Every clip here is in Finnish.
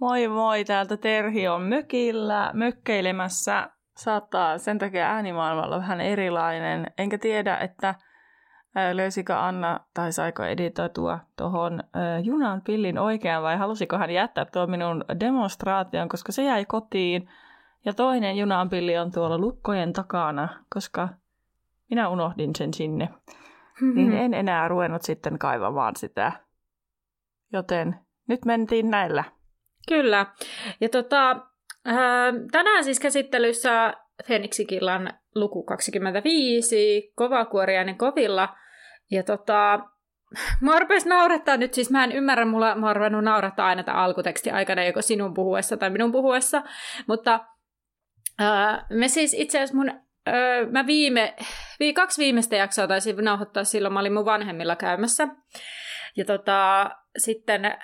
Moi moi, täältä Terhi on mökillä, mökkeilemässä. Saattaa sen takia äänimaailmalla vähän erilainen. Enkä tiedä, että löysikö Anna tai saiko editoitua tuohon junan pillin oikein vai halusiko hän jättää tuo minun demonstraation, koska se jäi kotiin. Ja toinen junan pilli on tuolla lukkojen takana, koska minä unohdin sen sinne. Mm-hmm. Niin en enää ruvennut sitten kaivamaan sitä. Joten nyt mentiin näillä. Kyllä. Ja tota, äh, tänään siis käsittelyssä Feniksikillan luku 25, kovakuoriainen kovilla. Ja tota, Mua rupesi naurattaa nyt, siis mä en ymmärrä, mulla mä oon naurattaa aina tämän alkuteksti aikana, joko sinun puhuessa tai minun puhuessa, mutta äh, me siis itse asiassa mun, äh, mä viime, vi, kaksi viimeistä jaksoa taisin nauhoittaa silloin, mä olin mun vanhemmilla käymässä, ja tota, sitten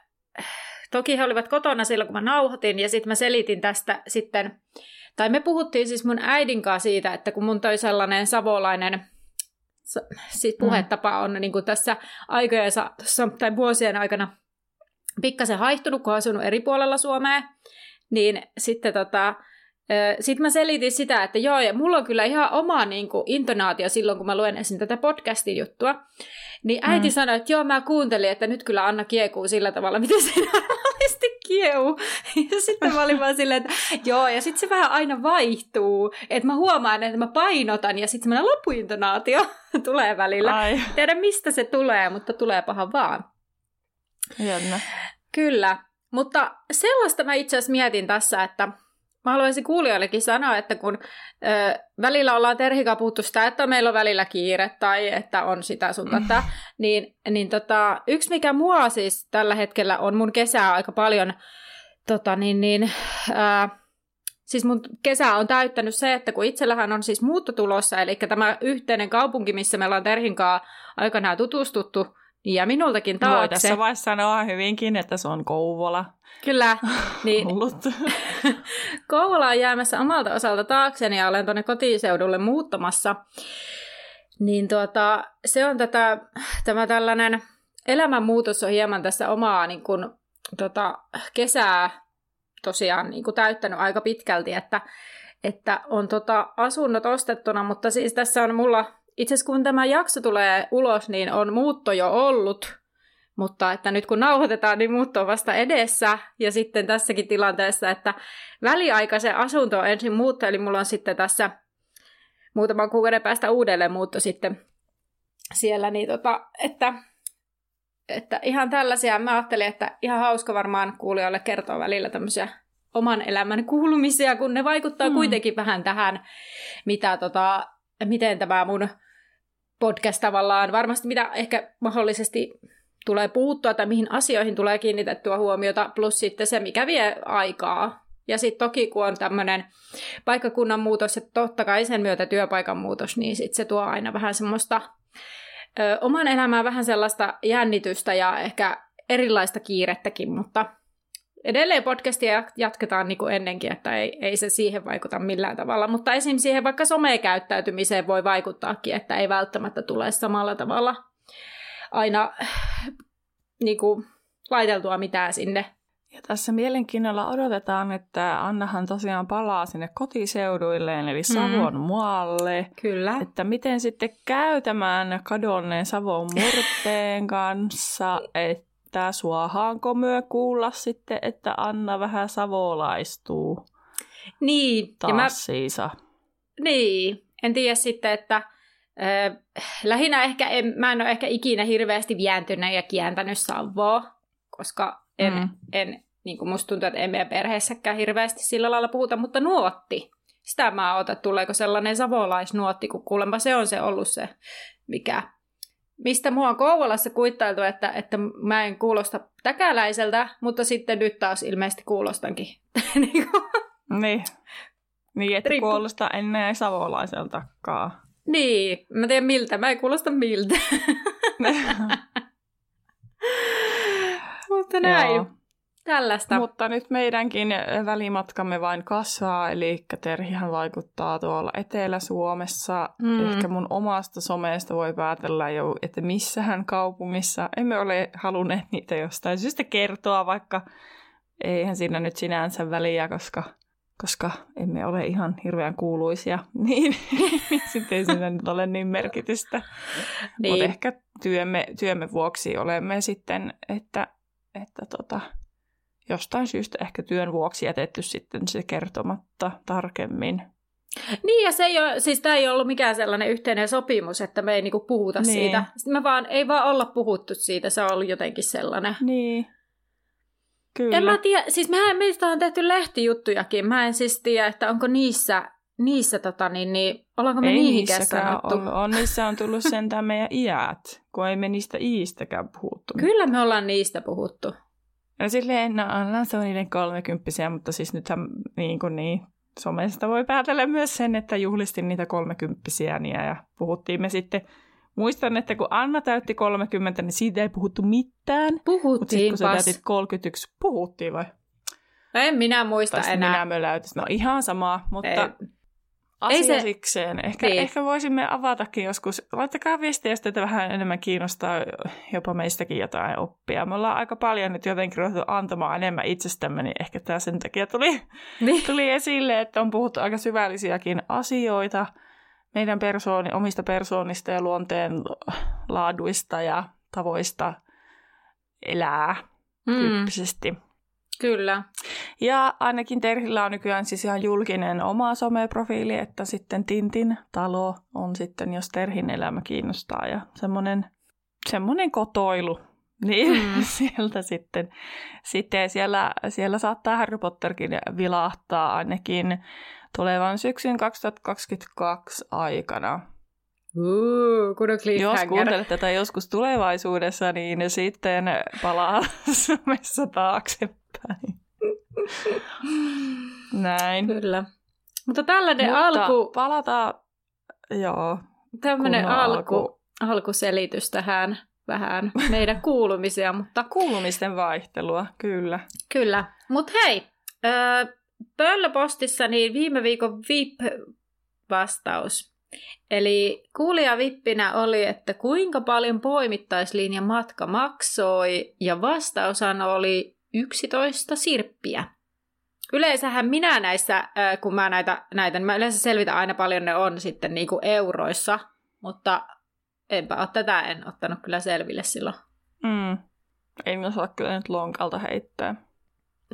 Toki he olivat kotona silloin, kun mä nauhoitin, ja sitten mä selitin tästä sitten, tai me puhuttiin siis mun äidin kanssa siitä, että kun mun toi sellainen savolainen siis puhetapa on niin kuin tässä aikojen tai vuosien aikana pikkasen haihtunut, kun on asunut eri puolella Suomea, niin sitten tota, sitten mä selitin sitä, että joo, ja mulla on kyllä ihan oma niin kuin, intonaatio silloin, kun mä luen esim. tätä podcastin juttua. Niin äiti mm. sanoi, että joo, mä kuuntelin, että nyt kyllä Anna kiekuu sillä tavalla, miten se normaalisti kieu. Ja sitten mä olin vaan silleen, että joo, ja sitten se vähän aina vaihtuu. Että mä huomaan, että mä painotan, ja sitten semmoinen lopuintonaatio tulee välillä. Ai. Tiedä, mistä se tulee, mutta tulee paha vaan. Jännä. Kyllä. Mutta sellaista mä itse asiassa mietin tässä, että Mä haluaisin kuulijoillekin sanoa, että kun ö, välillä ollaan Terhika puhuttu sitä, että meillä on välillä kiire tai että on sitä sun tätä, mm. niin, niin tota, yksi mikä mua siis tällä hetkellä on mun kesää aika paljon, tota, niin, niin, ö, siis mun kesä on täyttänyt se, että kun itsellähän on siis muutto tulossa, eli tämä yhteinen kaupunki, missä me ollaan Terhinkaan aikanaan tutustuttu, ja minultakin taakse. Voi tässä vaiheessa sanoa hyvinkin, että se on Kouvola. Kyllä. Niin, Kouvola on jäämässä omalta osalta taakseni ja olen tuonne kotiseudulle muuttamassa. Niin tuota, se on tätä, tämä tällainen elämänmuutos on hieman tässä omaa niin kuin, tota, kesää tosiaan niin kuin täyttänyt aika pitkälti, että, että on tota, asunnot ostettuna, mutta siis tässä on mulla itse asiassa kun tämä jakso tulee ulos, niin on muutto jo ollut, mutta että nyt kun nauhoitetaan, niin muutto on vasta edessä. Ja sitten tässäkin tilanteessa, että väliaikaisen asunto on ensin muutto, eli mulla on sitten tässä muutaman kuukauden päästä uudelleen muutto sitten siellä, niin tota, että, että ihan tällaisia, mä ajattelin, että ihan hauska varmaan kuulijoille kertoa välillä tämmöisiä oman elämän kuulumisia, kun ne vaikuttaa mm. kuitenkin vähän tähän, mitä tota, miten tämä mun podcast tavallaan, varmasti mitä ehkä mahdollisesti tulee puuttua tai mihin asioihin tulee kiinnitettyä huomiota, plus sitten se, mikä vie aikaa. Ja sitten toki, kun on tämmöinen paikkakunnan muutos ja totta kai sen myötä työpaikan muutos, niin sitten se tuo aina vähän semmoista ö, oman elämään vähän sellaista jännitystä ja ehkä erilaista kiirettäkin, mutta edelleen podcastia jatketaan niin kuin ennenkin, että ei, ei se siihen vaikuta millään tavalla. Mutta esim. siihen vaikka somekäyttäytymiseen voi vaikuttaakin, että ei välttämättä tule samalla tavalla aina niin kuin, laiteltua mitään sinne. Ja tässä mielenkiinnolla odotetaan, että Annahan tosiaan palaa sinne kotiseuduilleen, eli Savon mm. mualle. Kyllä. Että miten sitten käy tämän kadonneen Savon murteen kanssa, että että suohaanko myö kuulla sitten, että Anna vähän savolaistuu. Niin. Taas ja mä... siisa. Niin. En tiedä sitten, että äh, lähinnä ehkä, en, mä en ole ehkä ikinä hirveästi viäntynyt ja kiäntänyt Savoa, koska en, mm. en niin kuin musta tuntuu, että ei meidän perheessäkään hirveästi sillä lailla puhuta, mutta nuotti. Sitä mä otan, tuleeko sellainen savolaisnuotti, kun kuulemma se on se ollut se, mikä mistä mua on Kouvolassa kuittailtu, että, että mä en kuulosta täkäläiseltä, mutta sitten nyt taas ilmeisesti kuulostankin. niin. Niin, että Riippu. kuulosta ennen savolaiseltakaan. Niin, mä tiedän miltä, mä en kuulosta miltä. mutta näin. Joo. Tällaista. Mutta nyt meidänkin välimatkamme vain kasvaa, eli Terhihän vaikuttaa tuolla Etelä-Suomessa. Mm. Ehkä mun omasta somesta voi päätellä jo, että missähän kaupungissa. Emme ole halunneet niitä jostain syystä kertoa, vaikka eihän siinä nyt sinänsä väliä, koska, koska emme ole ihan hirveän kuuluisia. Niin, niin sitten ei siinä nyt ole niin merkitystä. Niin. Mutta ehkä työmme, työmme vuoksi olemme sitten, että, että tota, jostain syystä ehkä työn vuoksi jätetty sitten se kertomatta tarkemmin. Niin, ja se ei ole, siis tämä ei ollut mikään sellainen yhteinen sopimus, että me ei niinku puhuta niin. siitä. Me vaan, ei vaan olla puhuttu siitä, se on ollut jotenkin sellainen. Niin. Kyllä. En mä tiedä, siis mehän, meistä on tehty lehtijuttujakin, mä en siis tiedä, että onko niissä, niissä tota niin, niin ollaanko me ei niihin sanottu? On, on, niissä on tullut sentään meidän iät, kun ei me niistä iistäkään puhuttu. Kyllä me ollaan niistä puhuttu. No silleen, no ollaan se on niiden kolmekymppisiä, mutta siis nythän niin kuin niin, somesta voi päätellä myös sen, että juhlistin niitä kolmekymppisiä ja puhuttiin me sitten Muistan, että kun Anna täytti 30, niin siitä ei puhuttu mitään. Puhuttiin Mutta kun sä täytit 31, puhuttiin vai? No en minä muista Tästä enää. minä. No ihan sama, mutta ei. Asia ei se... sikseen. Ehkä, niin. ehkä voisimme avatakin joskus. Laittakaa viestiä, jos teitä vähän enemmän kiinnostaa jopa meistäkin jotain oppia. Me ollaan aika paljon nyt jotenkin ruvettu antamaan enemmän itsestämme, niin ehkä tämä sen takia tuli, niin. tuli esille, että on puhuttu aika syvällisiäkin asioita meidän persooni, omista persoonista ja luonteen laaduista ja tavoista elää mm. tyyppisesti. Kyllä. Ja ainakin Terhillä on nykyään siis ihan julkinen oma someprofiili, että sitten Tintin talo on sitten, jos Terhin elämä kiinnostaa ja semmoinen, semmoinen kotoilu. Niin mm. sieltä sitten, sitten siellä, siellä saattaa Harry Potterkin vilahtaa ainakin tulevan syksyn 2022 aikana. Uh, kun Jos kuuntelet tätä joskus tulevaisuudessa, niin sitten palaa somessa taaksepäin. Näin. Kyllä. Mutta tällainen Mutta alku... palataan, joo. Tämmöinen alku, alku, alkuselitys tähän vähän meidän kuulumisia, mutta... Kuulumisten vaihtelua, kyllä. Kyllä. Mutta hei, öö, Pöllöpostissa niin viime viikon VIP-vastaus. Eli kuulija vippinä oli, että kuinka paljon poimittaislinjan matka maksoi, ja vastaushan oli 11 sirppiä. Yleensähän minä näissä, kun mä näitä, näitä mä yleensä selvitän aina paljon ne on sitten niin kuin euroissa, mutta enpä ole tätä en ottanut kyllä selville silloin. Mm. Ei osaa kyllä nyt lonkalta heittää.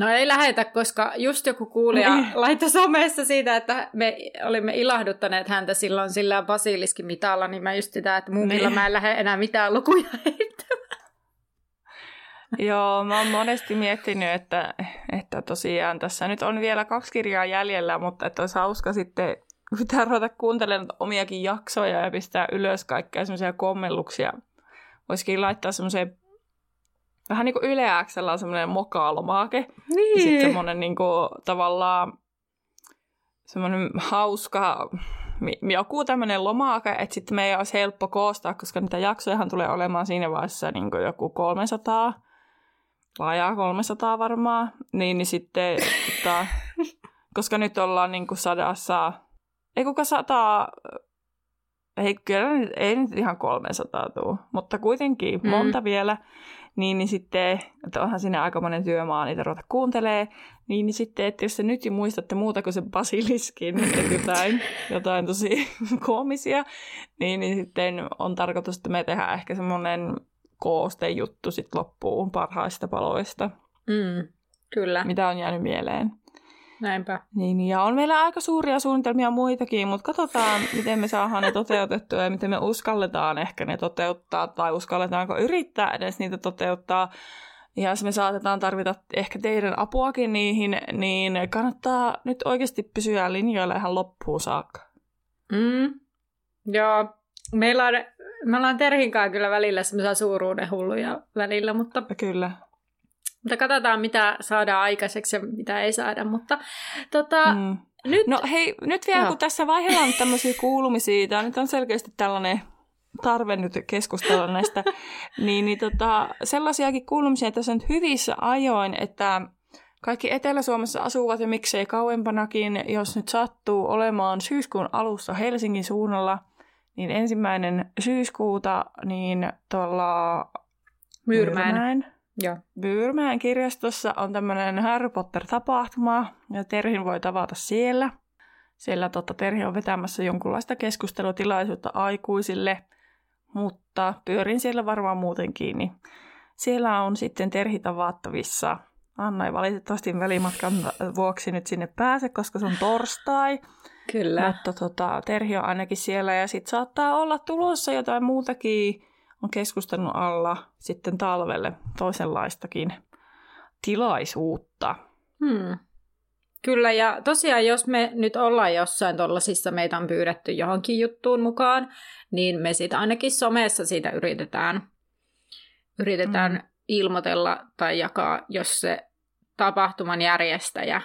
No ei lähetä, koska just joku kuulija niin. laittoi somessa siitä, että me olimme ilahduttaneet häntä silloin sillä basiliskin mitalla, niin mä just sitä, että mun niin. mä en lähde enää mitään lukuja heittämään. Joo, mä oon monesti miettinyt, että, että tosiaan tässä nyt on vielä kaksi kirjaa jäljellä, mutta että olisi hauska sitten pitää ruveta kuuntelemaan omiakin jaksoja ja pistää ylös kaikkea semmoisia kommelluksia. Voisikin laittaa semmoiseen vähän niin kuin Yle on semmoinen mokaalomake. Niin. Ja sitten semmoinen niin kuin, tavallaan semmoinen hauska joku tämmöinen lomake, että sitten meidän olisi helppo koostaa, koska niitä jaksojahan tulee olemaan siinä vaiheessa niin kuin joku 300, vajaa 300 varmaan, niin, niin sitten, että, koska nyt ollaan niin kuin sadassa, ei kuka sataa, ei, kyllä ei nyt ihan 300 tuu, mutta kuitenkin mm. monta vielä, niin, niin sitten, että onhan siinä aika monen työmaa niitä ruveta kuuntelee, niin, niin sitten, että jos te nyt muistatte muuta kuin se basiliskin, että jotain, jotain tosi koomisia, niin, niin sitten on tarkoitus, että me tehdään ehkä semmoinen koostejuttu sitten loppuun parhaista paloista. Mm, kyllä. Mitä on jäänyt mieleen. Näinpä. Niin, ja on meillä aika suuria suunnitelmia muitakin, mutta katsotaan, miten me saadaan ne toteutettua ja miten me uskalletaan ehkä ne toteuttaa tai uskalletaanko yrittää edes niitä toteuttaa. Ja jos me saatetaan tarvita ehkä teidän apuakin niihin, niin kannattaa nyt oikeasti pysyä linjoilla ihan loppuun saakka. Mm. Joo, meillä on Me ollaan Terhinkaan kyllä välillä semmoisia suuruuden hulluja välillä, mutta... Kyllä. Mutta katsotaan, mitä saadaan aikaiseksi ja mitä ei saada, mutta tota, mm. nyt... No hei, nyt vielä no. kun tässä vaiheella on tämmöisiä kuulumisia, nyt on selkeästi tällainen tarve nyt keskustella näistä, niin, niin tota, sellaisiakin kuulumisia tässä on hyvissä ajoin, että kaikki Etelä-Suomessa asuvat ja miksei kauempanakin, jos nyt sattuu olemaan syyskuun alussa Helsingin suunnalla, niin ensimmäinen syyskuuta niin tuolla Myyrmäen. Myyrmäen Joo. Myyrmäen kirjastossa on tämmöinen Harry Potter-tapahtuma, ja Terhin voi tavata siellä. Siellä tota, Terhi on vetämässä jonkunlaista keskustelutilaisuutta aikuisille, mutta pyörin siellä varmaan muutenkin, niin siellä on sitten Terhi tavattavissa. Anna ei valitettavasti välimatkan vuoksi nyt sinne pääse, koska se on torstai. Kyllä. Mutta tota, Terhi on ainakin siellä ja sitten saattaa olla tulossa jotain muutakin on keskustelun alla sitten talvelle toisenlaistakin tilaisuutta. Hmm. Kyllä, ja tosiaan jos me nyt ollaan jossain tuollaisissa, meitä on pyydetty johonkin juttuun mukaan, niin me siitä ainakin somessa siitä yritetään, yritetään mm. ilmoitella tai jakaa, jos se tapahtuman järjestäjä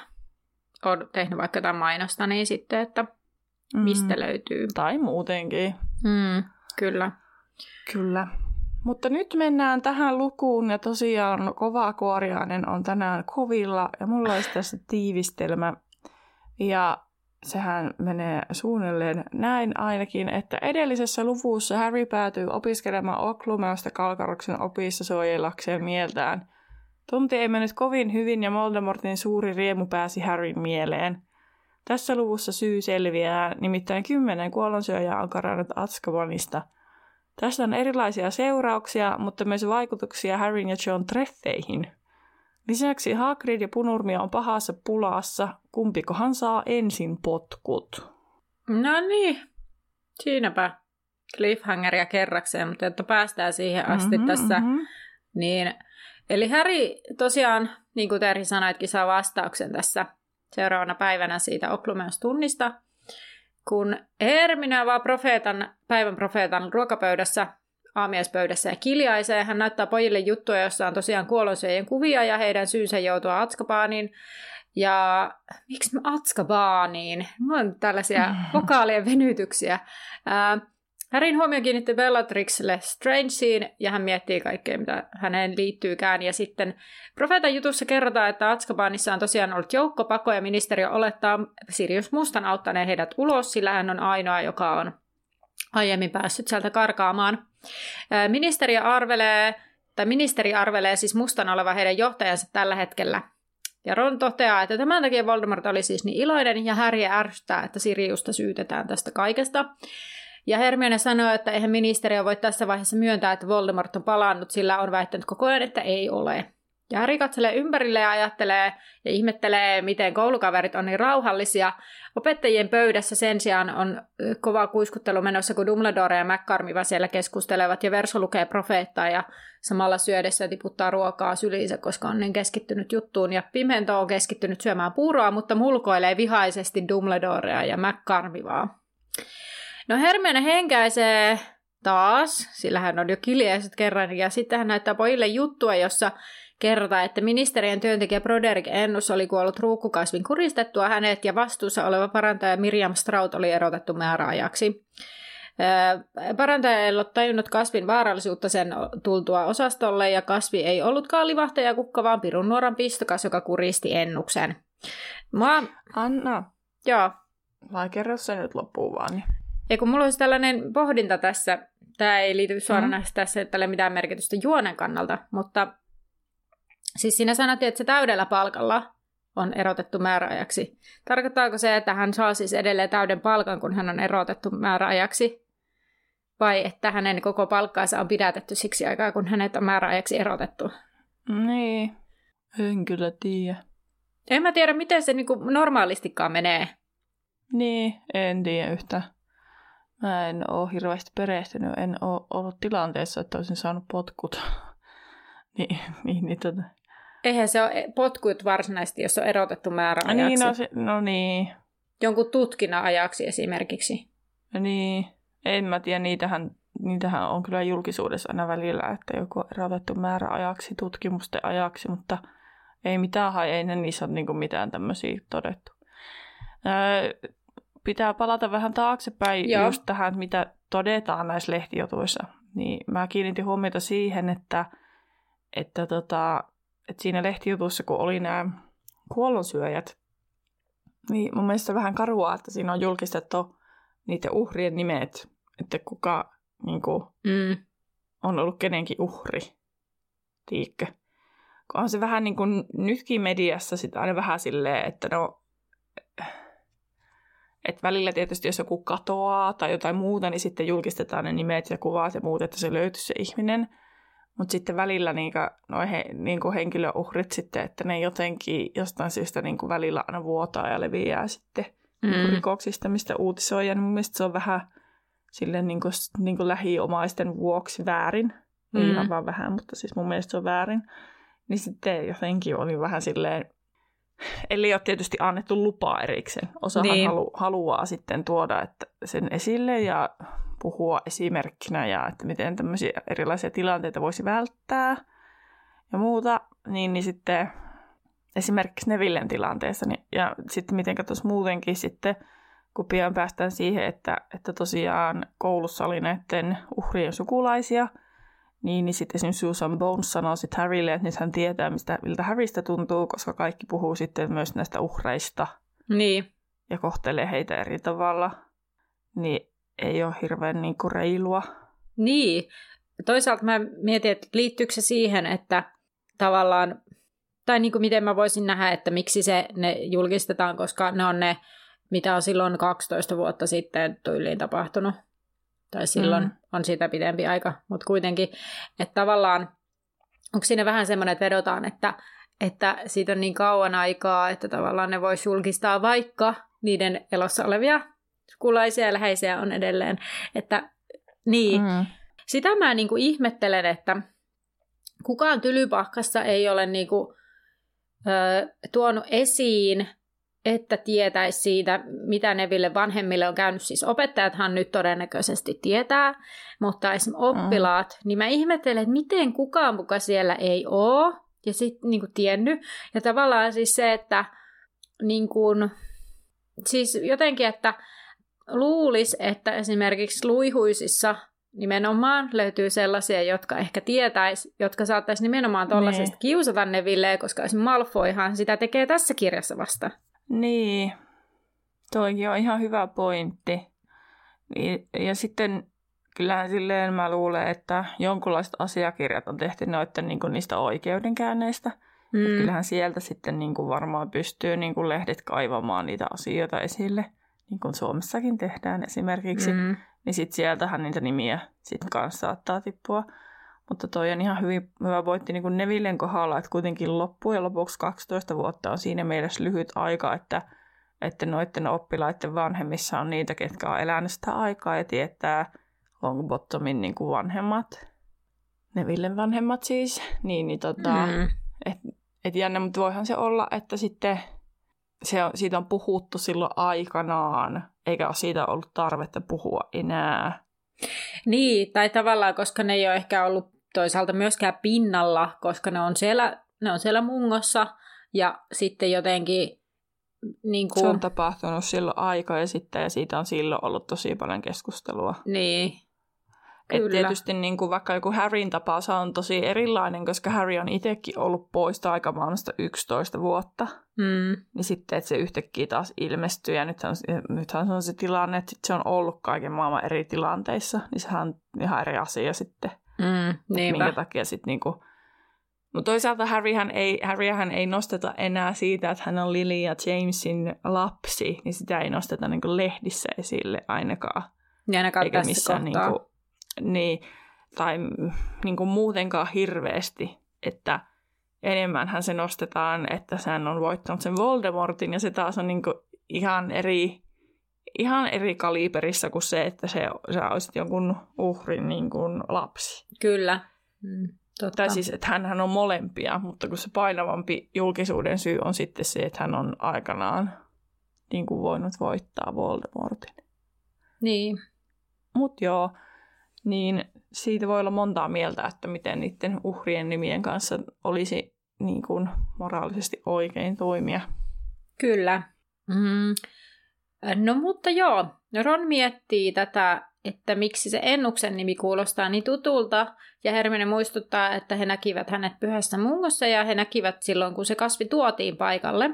on tehnyt vaikka jotain mainosta, niin sitten, että mistä mm. löytyy. Tai muutenkin. Mm, kyllä. Kyllä. Mutta nyt mennään tähän lukuun ja tosiaan kova kuoriainen on tänään kovilla ja mulla olisi tässä tiivistelmä. Ja sehän menee suunnilleen näin ainakin, että edellisessä luvussa Harry päätyy opiskelemaan Oklumeusta Kalkaroksen opissa suojelakseen mieltään. Tunti ei mennyt kovin hyvin ja Voldemortin suuri riemu pääsi Harryn mieleen. Tässä luvussa syy selviää, nimittäin kymmenen kuollonsyöjää on karannut Atskabanista – Tästä on erilaisia seurauksia, mutta myös vaikutuksia Harryn ja John treffeihin. Lisäksi Hagrid ja Punurmia on pahassa pulassa. Kumpikohan saa ensin potkut? No niin, siinäpä cliffhangeria kerrakseen, mutta jotta päästään siihen asti mm-hmm, tässä, mm-hmm. niin Eli Harry tosiaan, niin kuin Terhi sanoitkin, saa vastauksen tässä seuraavana päivänä siitä Oklumeus-tunnista kun Hermione vaan profeetan, päivän profeetan ruokapöydässä, aamiaispöydässä ja kiljaisee. Hän näyttää pojille juttuja, jossa on tosiaan kuolonsyöjien kuvia ja heidän syynsä joutua Atskabaaniin. Ja miksi mä Atskabaaniin? Mulla on tällaisia vokaalien venytyksiä. Ää, Härin huomio kiinnitti Bellatrixille Strangeen ja hän miettii kaikkea, mitä häneen liittyykään. Ja sitten profeetan jutussa kerrotaan, että Atskabanissa on tosiaan ollut joukkopako ja ministeriö olettaa Sirius Mustan auttaneen heidät ulos, sillä hän on ainoa, joka on aiemmin päässyt sieltä karkaamaan. Ministeriö arvelee, tai ministeri arvelee siis Mustan olevan heidän johtajansa tällä hetkellä. Ja Ron toteaa, että tämän takia Voldemort oli siis niin iloinen ja Harry ärsyttää, että Siriusta syytetään tästä kaikesta. Ja Hermione sanoo, että eihän ministeriö voi tässä vaiheessa myöntää, että Voldemort on palannut, sillä on väittänyt koko ajan, että ei ole. Ja Harry katselee ympärille ja ajattelee ja ihmettelee, miten koulukaverit on niin rauhallisia. Opettajien pöydässä sen sijaan on kova kuiskuttelu menossa, kun Dumbledore ja McCarmiva siellä keskustelevat ja Verso lukee profeettaa ja samalla syödessä tiputtaa ruokaa syliinsä, koska on niin keskittynyt juttuun. Ja Pimento on keskittynyt syömään puuroa, mutta mulkoilee vihaisesti Dumbledorea ja McCarmivaa. No Hermione henkäisee taas, sillä hän on jo kiljaiset kerran, ja sitten hän näyttää pojille juttua, jossa kerrotaan, että ministeriön työntekijä Broderick Ennus oli kuollut ruukkukasvin kuristettua hänet, ja vastuussa oleva parantaja Miriam Strout oli erotettu määräajaksi. Parantaja ei ollut tajunnut kasvin vaarallisuutta sen tultua osastolle, ja kasvi ei ollutkaan livahtaja kukka, vaan pirun nuoran pistokas, joka kuristi ennuksen. Mä... Anna. Joo. Vai kerro se nyt loppuun vaan. Niin. Ja kun mulla olisi tällainen pohdinta tässä, tämä ei liity suoranaisesti mm. tässä tälle mitään merkitystä juonen kannalta, mutta siis sinä sanottiin, että se täydellä palkalla on erotettu määräajaksi. Tarkoittaako se, että hän saa siis edelleen täyden palkan, kun hän on erotettu määräajaksi? Vai että hänen koko palkkaansa on pidätetty siksi aikaa, kun hänet on määräajaksi erotettu? Niin, en kyllä tiedä. En mä tiedä, miten se niinku normaalistikaan menee. Niin, en tiedä yhtään. Mä en ole hirveästi perehtynyt, en ole ollut tilanteessa, että olisin saanut potkut. niin, niin, niin tota. Eihän se ole potkut varsinaisesti, jos on erotettu määräajaksi. Niin, no, se, no niin. Jonkun tutkinnan ajaksi esimerkiksi. Niin, en mä tiedä, niitähän niitähän on kyllä julkisuudessa aina välillä, että joku on erotettu määräajaksi, tutkimusten ajaksi, mutta ei mitään ei ne niissä ole niin mitään tämmöisiä todettu. Öö, pitää palata vähän taaksepäin Joo. just tähän, mitä todetaan näissä lehtijutuissa. Niin mä kiinnitin huomiota siihen, että, että, tota, että siinä lehtijutussa, kun oli nämä kuollonsyöjät, niin mun mielestä vähän karua, että siinä on julkistettu niiden uhrien nimet, että kuka niin kuin, mm. on ollut kenenkin uhri. Tiikkö? On se vähän niin kuin nytkin mediassa sitä aina vähän silleen, että no, että välillä tietysti jos joku katoaa tai jotain muuta, niin sitten julkistetaan ne nimet ja kuvat ja muut, että se löytyy se ihminen. Mutta sitten välillä niinku, noi he, niinku henkilöuhrit sitten, että ne jotenkin jostain syystä niinku välillä aina vuotaa ja leviää sitten mm. niinku rikoksista, mistä uutisoi. Ja mun mielestä se on vähän sille niinku, niinku lähiomaisten vuoksi väärin. Mm. Ihan vaan vähän, mutta siis mun mielestä se on väärin. Niin sitten jotenkin oli vähän silleen, Eli ole tietysti annettu lupaa erikseen. Osahan niin. halu, haluaa sitten tuoda että sen esille ja puhua esimerkkinä ja että miten tämmöisiä erilaisia tilanteita voisi välttää ja muuta, niin, niin sitten esimerkiksi Nevillen tilanteessa niin, ja sitten miten tuossa muutenkin sitten, kun pian päästään siihen, että, että tosiaan koulussa oli näiden uhrien sukulaisia, niin, niin sitten esimerkiksi Susan Bones sanoo sitten Harrylle, että nyt hän tietää, mistä, miltä Harrystä tuntuu, koska kaikki puhuu sitten myös näistä uhreista. Niin. Ja kohtelee heitä eri tavalla. Niin ei ole hirveän niin kuin reilua. Niin. Toisaalta mä mietin, että liittyykö se siihen, että tavallaan, tai niin kuin miten mä voisin nähdä, että miksi se ne julkistetaan, koska ne on ne, mitä on silloin 12 vuotta sitten tyyliin tapahtunut. Tai silloin mm. on siitä pidempi aika, mutta kuitenkin, että tavallaan, onko siinä vähän semmoinen, että vedotaan, että, että siitä on niin kauan aikaa, että tavallaan ne voisi julkistaa vaikka niiden elossa olevia sukulaisia ja läheisiä on edelleen. Että niin, mm. sitä mä niin kuin ihmettelen, että kukaan tylypahkassa ei ole niin kuin, ö, tuonut esiin, että tietäisi siitä, mitä Neville vanhemmille on käynyt. Siis opettajathan nyt todennäköisesti tietää, mutta esimerkiksi oppilaat, mm. niin mä ihmettelen, että miten kukaan muka siellä ei ole ja sitten niin tiennyt. Ja tavallaan siis se, että niin kuin, siis jotenkin, että luulisi, että esimerkiksi luihuisissa nimenomaan löytyy sellaisia, jotka ehkä tietäisi, jotka saattaisi nimenomaan tuollaisesta kiusata Nevilleä, koska esimerkiksi Malfoyhan sitä tekee tässä kirjassa vasta. Niin, toikin on ihan hyvä pointti. Ja sitten kyllähän silleen mä luulen, että jonkunlaiset asiakirjat on tehty noiden niin niistä oikeudenkäänneistä. Mm. Kyllähän sieltä sitten niin kuin varmaan pystyy niin kuin lehdet kaivamaan niitä asioita esille niin kuin Suomessakin tehdään esimerkiksi, mm. niin sitten sieltähän niitä nimiä sitten kanssa saattaa tippua. Mutta toi on ihan hyvin, hyvä pointti niin kuin Nevillen kohdalla, että kuitenkin loppujen lopuksi 12 vuotta on siinä mielessä lyhyt aika, että, että noiden oppilaiden vanhemmissa on niitä, ketkä on elänyt sitä aikaa ja tietää Longbottomin niin kuin vanhemmat, Nevillen vanhemmat siis, niin, niin tota, mm. et, et jännä, mutta voihan se olla, että sitten se on, siitä on puhuttu silloin aikanaan, eikä ole siitä ollut tarvetta puhua enää. Niin, tai tavallaan, koska ne ei ole ehkä ollut toisaalta myöskään pinnalla, koska ne on siellä, ne on siellä mungossa ja sitten jotenkin... Niin kuin... Se on tapahtunut silloin aika ja sitten ja siitä on silloin ollut tosi paljon keskustelua. Niin, et tietysti niin kuin vaikka joku Harryn tapaus on tosi erilainen, koska Harry on itsekin ollut pois aikamaailmasta 11 vuotta. Mm. Niin sitten, että se yhtäkkiä taas ilmestyy ja nythän, nythän se on se tilanne, että se on ollut kaiken maailman eri tilanteissa. Niin sehän on ihan eri asia sitten. Mm, minkä takia sitten niin kuin... Mutta toisaalta Harryhän ei, Harryhän ei nosteta enää siitä, että hän on Lily ja Jamesin lapsi, niin sitä ei nosteta niin kuin lehdissä esille ainakaan. Ja ainakaan Eikä tässä missään niin kuin, niin, tai niin kuin muutenkaan hirveästi, että enemmänhän se nostetaan, että hän on voittanut sen Voldemortin, ja se taas on niin kuin ihan eri, ihan eri kaliberissa kuin se, että se, sä olisit jonkun uhrin niin kuin lapsi. Kyllä. Mm, totta. Tai siis, että hän on molempia, mutta kun se painavampi julkisuuden syy on sitten se, että hän on aikanaan niin kuin voinut voittaa Voldemortin. Niin. Mutta joo, niin siitä voi olla montaa mieltä, että miten niiden uhrien nimien kanssa olisi niin kuin moraalisesti oikein toimia. Kyllä. Mm. No mutta joo, Ron miettii tätä, että miksi se Ennuksen nimi kuulostaa niin tutulta, ja Hermione muistuttaa, että he näkivät hänet pyhässä mungossa, ja he näkivät silloin, kun se kasvi tuotiin paikalle.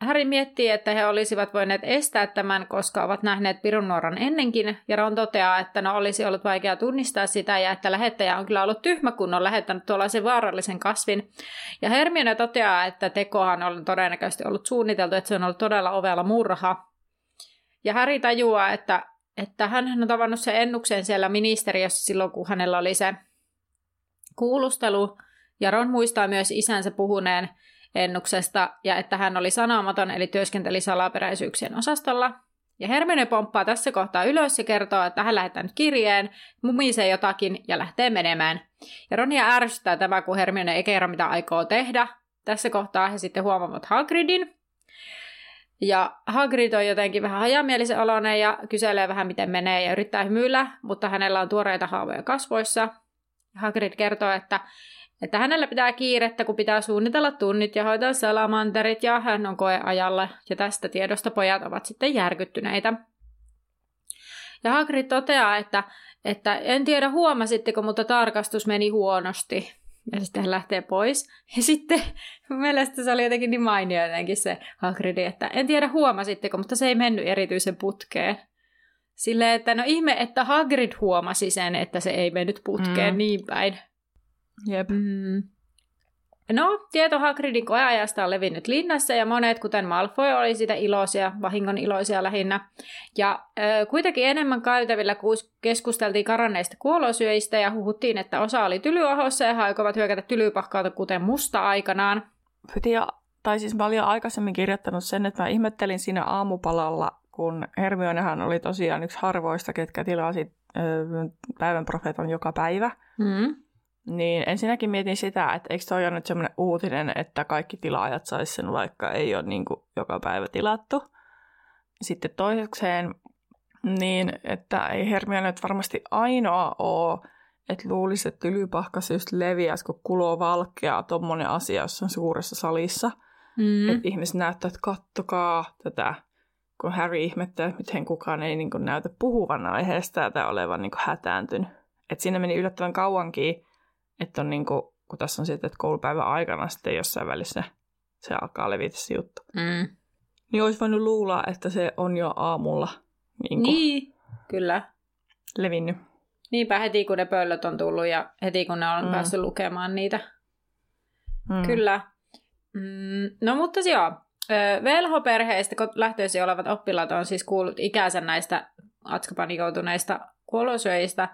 Harry miettii, että he olisivat voineet estää tämän, koska ovat nähneet pirunnuoran ennenkin, ja Ron toteaa, että no olisi ollut vaikea tunnistaa sitä, ja että lähettäjä on kyllä ollut tyhmä, kun on lähettänyt tuollaisen vaarallisen kasvin. Ja Hermione toteaa, että tekohan on todennäköisesti ollut suunniteltu, että se on ollut todella ovella murha. Ja Harry tajuaa, että, että hän on tavannut sen ennuksen siellä ministeriössä silloin, kun hänellä oli se kuulustelu, ja Ron muistaa myös isänsä puhuneen ennuksesta ja että hän oli sanomaton eli työskenteli salaperäisyyksien osastolla. Ja Hermione pomppaa tässä kohtaa ylös ja kertoo, että hän lähettää nyt kirjeen, mumisee jotakin ja lähtee menemään. Ja Ronia ärsyttää tämä, kun Hermione ei kerro, mitä aikoo tehdä. Tässä kohtaa he sitten huomaavat Hagridin. Ja Hagrid on jotenkin vähän hajamielisen oloinen ja kyselee vähän, miten menee ja yrittää hymyillä, mutta hänellä on tuoreita haavoja kasvoissa. Hagrid kertoo, että että hänellä pitää kiirettä, kun pitää suunnitella tunnit ja hoitaa salamanterit ja hän on koeajalla ja tästä tiedosta pojat ovat sitten järkyttyneitä. Ja Hagrid toteaa, että, että en tiedä huomasitteko, mutta tarkastus meni huonosti. Ja sitten hän lähtee pois. Ja sitten mielestäni se oli jotenkin niin mainio jotenkin se Hagrid, että en tiedä huomasitteko, mutta se ei mennyt erityisen putkeen. Silleen, että no ihme, että Hagrid huomasi sen, että se ei mennyt putkeen mm. niin päin. Jep. Mm. No, tieto Hagridin koeajasta on levinnyt linnassa ja monet, kuten Malfoy, oli sitä iloisia, vahingon iloisia lähinnä. Ja ö, kuitenkin enemmän käytävillä keskusteltiin karanneista kuolosyöistä ja huhuttiin, että osa oli tylyahossa ja he aikovat hyökätä tylypahkaalta kuten musta aikanaan. Ja, tai siis mä olin aikaisemmin kirjoittanut sen, että mä ihmettelin siinä aamupalalla, kun Hermionehan oli tosiaan yksi harvoista, ketkä tilasi ö, päivän profeetan joka päivä. Mm. Niin ensinnäkin mietin sitä, että eikö toi ole nyt semmoinen uutinen, että kaikki tilaajat saisi sen, vaikka ei ole niin kuin joka päivä tilattu. Sitten toisekseen, niin että ei Hermione nyt varmasti ainoa ole, että luulisi, että tylypahkas just leviäisi, kun kuloo valkea tuommoinen asia, jos on suuressa salissa. Mm. Että ihmiset näyttää, että kattokaa tätä, kun Harry ihmettelee, että miten kukaan ei niin kuin, näytä puhuvan aiheesta tai olevan niin kuin, hätääntynyt. Että siinä meni yllättävän kauankin, että on niin kuin, kun tässä on sitten, että koulupäivän aikana sitten jossain välissä se alkaa levitä se juttu. Mm. Niin olisi voinut luulla, että se on jo aamulla niin, kuin niin kyllä. levinnyt. Niinpä heti kun ne pöllöt on tullut ja heti kun ne on mm. päässyt lukemaan niitä. Mm. Kyllä. Mm, no mutta joo, velhoperheistä lähtöisin olevat oppilaat on siis kuullut ikänsä näistä atskapanikoutuneista kuolosyöistä.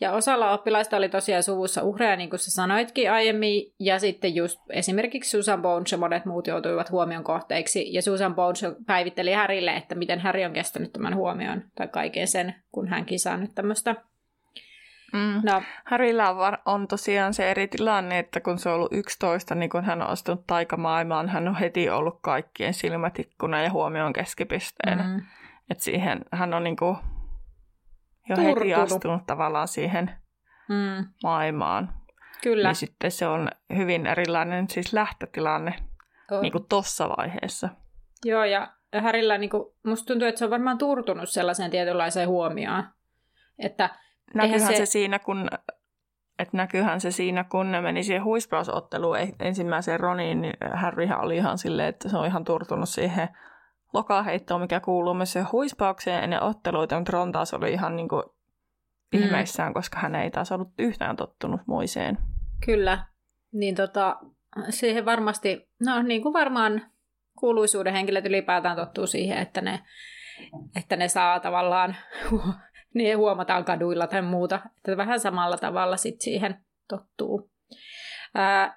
Ja osalla oppilaista oli tosiaan suvussa uhreja, niin kuin sä sanoitkin aiemmin, ja sitten just esimerkiksi Susan Bones ja monet muut joutuivat huomion kohteiksi. Ja Susan Bones päivitteli Härille, että miten Harry on kestänyt tämän huomioon, tai kaiken sen, kun hänkin saa nyt tämmöistä Mm. No. Harryllä on, on tosiaan se eri tilanne, että kun se on ollut 11, niin kun hän on astunut taikamaailmaan, hän on heti ollut kaikkien silmätikkuna ja huomioon keskipisteenä. Mm. Et siihen hän on niinku jo Turtunut. heti astunut tavallaan siihen mm. maailmaan. Kyllä. Niin sitten se on hyvin erilainen siis lähtötilanne on. niin kuin tossa vaiheessa. Joo, ja Härillä niin kuin, musta tuntuu, että se on varmaan turtunut sellaiseen tietynlaiseen huomioon. Että näkyyhän se... se siinä, kun että näkyyhän se siinä, kun ne meni siihen huispausotteluun ensimmäiseen Roniin, niin Harryhan oli ihan silleen, että se on ihan turtunut siihen lokaheittoon, mikä kuuluu myös se huispaukseen ennen otteluita, mutta Ron taas oli ihan niin kuin mm. ihmeissään, koska hän ei taas ollut yhtään tottunut muiseen. Kyllä, niin tota, siihen varmasti, no niin kuin varmaan kuuluisuuden henkilöt ylipäätään tottuu siihen, että ne, että ne saa tavallaan, niin huomataan kaduilla tai muuta, että vähän samalla tavalla sitten siihen tottuu.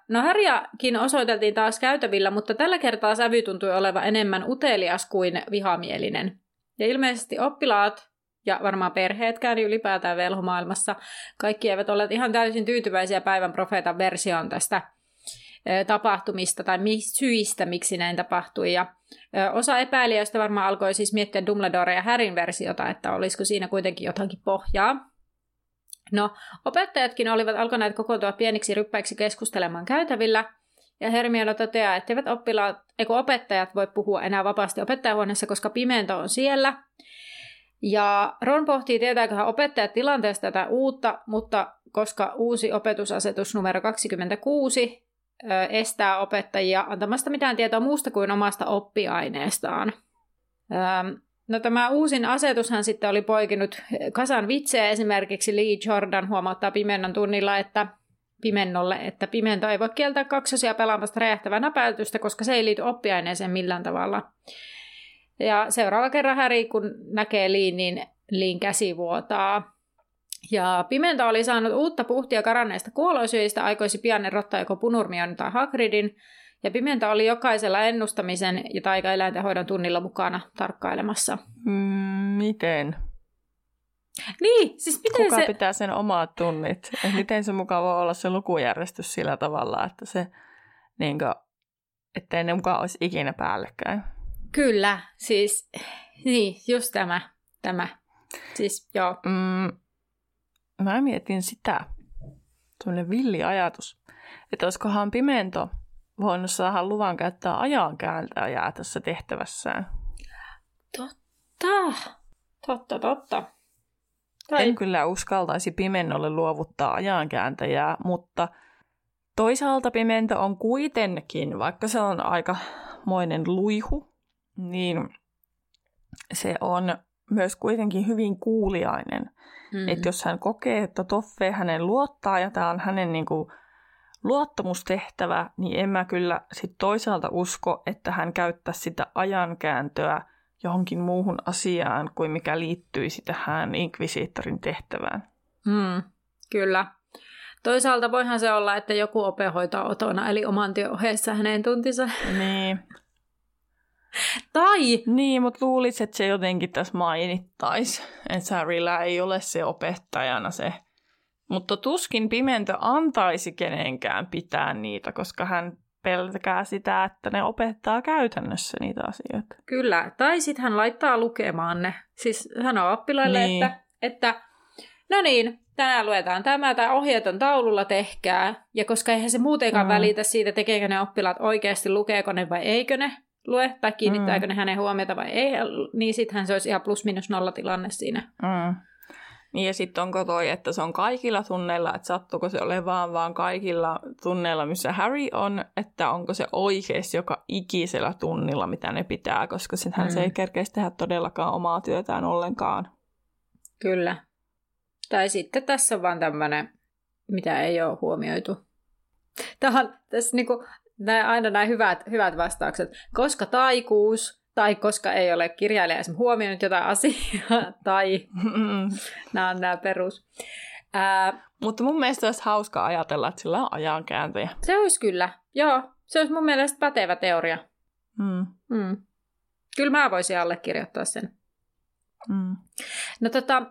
No Harjakin osoiteltiin taas käytävillä, mutta tällä kertaa sävy tuntui olevan enemmän utelias kuin vihamielinen. Ja ilmeisesti oppilaat ja varmaan perheetkään ylipäätään velhomaailmassa, kaikki eivät ole ihan täysin tyytyväisiä päivän profeetan versioon tästä tapahtumista tai syistä, miksi näin tapahtui. Ja osa epäilijöistä varmaan alkoi siis miettiä Dumbledore ja Härin versiota, että olisiko siinä kuitenkin jotakin pohjaa. No, opettajatkin olivat alkaneet kokoontua pieniksi ryppäiksi keskustelemaan käytävillä, ja Hermione toteaa, että eivät oppilaat, eikö opettajat voi puhua enää vapaasti opettajahuoneessa, koska pimento on siellä. Ja Ron pohtii, tietääköhän opettajat tilanteesta tätä uutta, mutta koska uusi opetusasetus numero 26 estää opettajia antamasta mitään tietoa muusta kuin omasta oppiaineestaan. No tämä uusin asetushan sitten oli poikinut kasan vitsejä. Esimerkiksi Lee Jordan huomauttaa pimennon tunnilla, että pimennolle, että pimento ei voi kieltää kaksosia pelaamasta räjähtävää näpäytystä, koska se ei liity oppiaineeseen millään tavalla. Ja seuraava kerran Häri, kun näkee Liin, niin Liin käsi vuotaa. Ja Pimento oli saanut uutta puhtia karanneista kuoloisyistä, aikoisi pian erottaa joko Punurmion tai Hagridin, ja Pimento oli jokaisella ennustamisen ja taikaeläinten hoidon tunnilla mukana tarkkailemassa. Mm, miten? Niin, siis miten Kuka se... pitää sen omat tunnit? Et miten se mukava olla se lukujärjestys sillä tavalla, että se, niin kuin, ettei ne mukaan olisi ikinä päällekkäin? Kyllä, siis niin, just tämä. tämä. Siis joo. Mm, mä mietin sitä, tuonne villi ajatus, että olisikohan Pimento voinut saada luvan käyttää ajankääntäjää tässä tehtävässään. Totta, totta, totta. Tai... En kyllä uskaltaisi Pimennolle luovuttaa ajankääntäjää, mutta toisaalta Pimento on kuitenkin, vaikka se on aika moinen luihu, niin se on myös kuitenkin hyvin kuuliainen. Mm-hmm. Että jos hän kokee, että Toffe hänen luottaa ja tämä on hänen niin kuin, luottamustehtävä, niin en mä kyllä sit toisaalta usko, että hän käyttää sitä ajankääntöä johonkin muuhun asiaan kuin mikä liittyisi tähän inkvisiittorin tehtävään. Mm, kyllä. Toisaalta voihan se olla, että joku ope hoitaa otona, eli oman työn ohessa hänen tuntinsa. Niin. Tai... Niin, mutta luulisin, että se jotenkin tässä mainittaisi, että Sarilla ei ole se opettajana se. Mutta tuskin Pimento antaisi kenenkään pitää niitä, koska hän pelkää sitä, että ne opettaa käytännössä niitä asioita. Kyllä, tai sitten hän laittaa lukemaan ne. Siis sanoo oppilaille, niin. että, että no niin, tänään luetaan tämä, tai ohjeet on taululla, tehkää. Ja koska eihän se muutenkaan mm. välitä siitä, tekeekö ne oppilaat oikeasti, lukeeko ne vai eikö ne lue, tai kiinnittääkö mm. ne hänen huomiota vai ei, niin sittenhän se olisi ihan plus minus nolla tilanne siinä. Mm. Niin ja sitten onko toi, että se on kaikilla tunneilla, että sattuuko se olemaan vaan kaikilla tunneilla, missä Harry on, että onko se oikeasti joka ikisellä tunnilla, mitä ne pitää, koska sittenhän mm. se ei kerkeisi tehdä todellakaan omaa työtään ollenkaan. Kyllä. Tai sitten tässä on vaan tämmöinen, mitä ei ole huomioitu. Tämä on tässä niinku, nää, aina nämä hyvät, hyvät vastaukset. Koska taikuus, tai koska ei ole kirjailija esimerkiksi huomioinut jotain asiaa, tai nämä on nämä perus. Ää, Mutta mun mielestä olisi hauska ajatella, että sillä on ajankääntöjä. Se olisi kyllä, joo. Se olisi mun mielestä pätevä teoria. Mm. Mm. Kyllä mä voisin allekirjoittaa sen. Mm. No tota,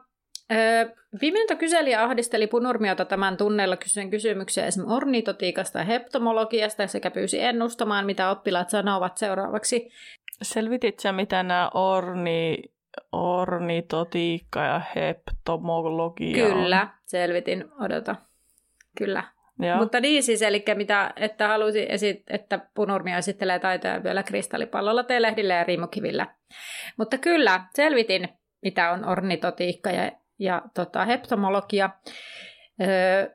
Pimento kyseli ja ahdisteli Punurmiota tämän tunneilla kysyen kysymyksiä esimerkiksi ornitotiikasta ja heptomologiasta sekä pyysi ennustamaan, mitä oppilaat sanovat seuraavaksi. Selvitit sä, mitä nämä orni, ornitotiikka ja heptomologia Kyllä, on? selvitin. Odota. Kyllä. Joo. Mutta niin siis, eli mitä, että halusi, esit, että Punurmio esittelee taitoja vielä kristallipallolla, telehdillä ja riimukivillä. Mutta kyllä, selvitin, mitä on ornitotiikka ja, ja tota, heptomologia. Öö,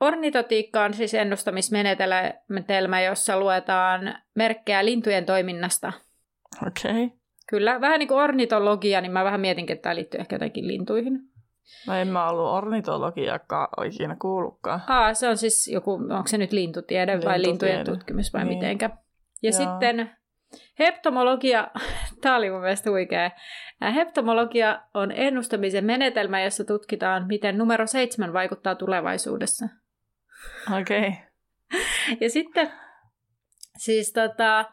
Ornitotiikka on siis ennustamismenetelmä, jossa luetaan merkkejä lintujen toiminnasta – Okei. Okay. Kyllä, vähän niin kuin ornitologia, niin mä vähän mietinkin, että tämä liittyy ehkä jotenkin lintuihin. No en mä ollut ornitologiakaan ikinä kuullutkaan. Aa, se on siis joku, onko se nyt lintutiede, lintutiede. vai lintujen tutkimus vai niin. mitenkä. Ja Joo. sitten heptomologia, tämä oli mun mielestä huikea. Heptomologia on ennustamisen menetelmä, jossa tutkitaan, miten numero seitsemän vaikuttaa tulevaisuudessa. Okei. Okay. ja sitten, siis tota,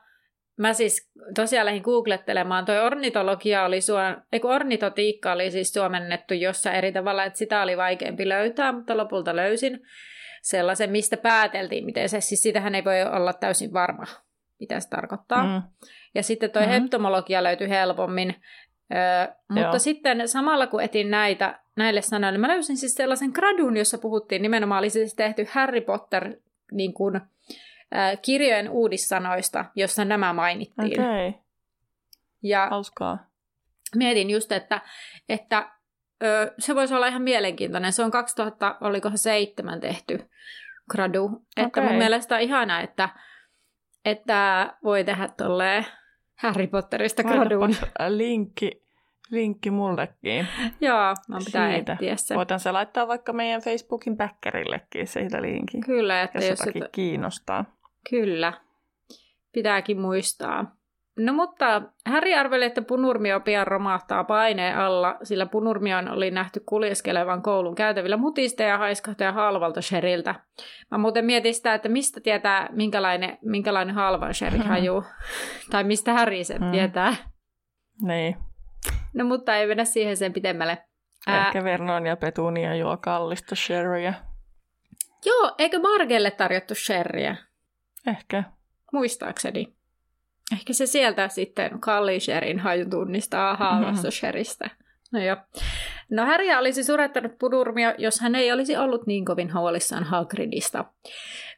Mä siis tosiaan lähdin googlettelemaan. Toi ornitologia oli suon, eiku ornitotiikka oli siis suomennettu jossa eri tavalla, että sitä oli vaikeampi löytää, mutta lopulta löysin sellaisen, mistä pääteltiin, miten se, siis sitähän ei voi olla täysin varma, mitä se tarkoittaa. Mm. Ja sitten toi mm-hmm. heptomologia löytyi helpommin, Öö, mutta Joo. sitten samalla kun etin näitä näille sanoille, mä löysin siis sellaisen gradun, jossa puhuttiin nimenomaan, oli siis tehty Harry Potter niin kuin, äh, kirjojen uudissanoista, jossa nämä mainittiin. Okei. Okay. Ja Hauskaa. mietin just, että, että ö, se voisi olla ihan mielenkiintoinen. Se on 2000, oliko se seitsemän tehty gradu. Okay. Että mun mielestä on ihanaa, että, että voi tehdä tolleen Harry Potterista graduun. linkki, linkki mullekin. Joo, mä pitää siitä. etsiä se. Voitan se laittaa vaikka meidän Facebookin backerillekin siitä linkin. Kyllä, että jos, jos jotakin kiinnostaa. Kyllä, pitääkin muistaa. No mutta Häri arveli, että punurmio pian romahtaa paineen alla, sillä punurmion oli nähty kuljeskelevan koulun käytävillä mutista ja haiskahtaa halvalta sheriltä. Mä muuten mietin sitä, että mistä tietää, minkälainen, minkälainen halvan sheri haju, tai mistä Häri sen hmm. tietää. Niin. No mutta ei mennä siihen sen pitemmälle. Ehkä Vernon ja Petunia juo kallista sherryä. Joo, eikö Margelle tarjottu sherryä? Ehkä. Muistaakseni. Ehkä se sieltä sitten Kallisherin haju tunnistaa haavassa sheristä. No joo. No Harry olisi surettanut pudurmia, jos hän ei olisi ollut niin kovin huolissaan Hagridista.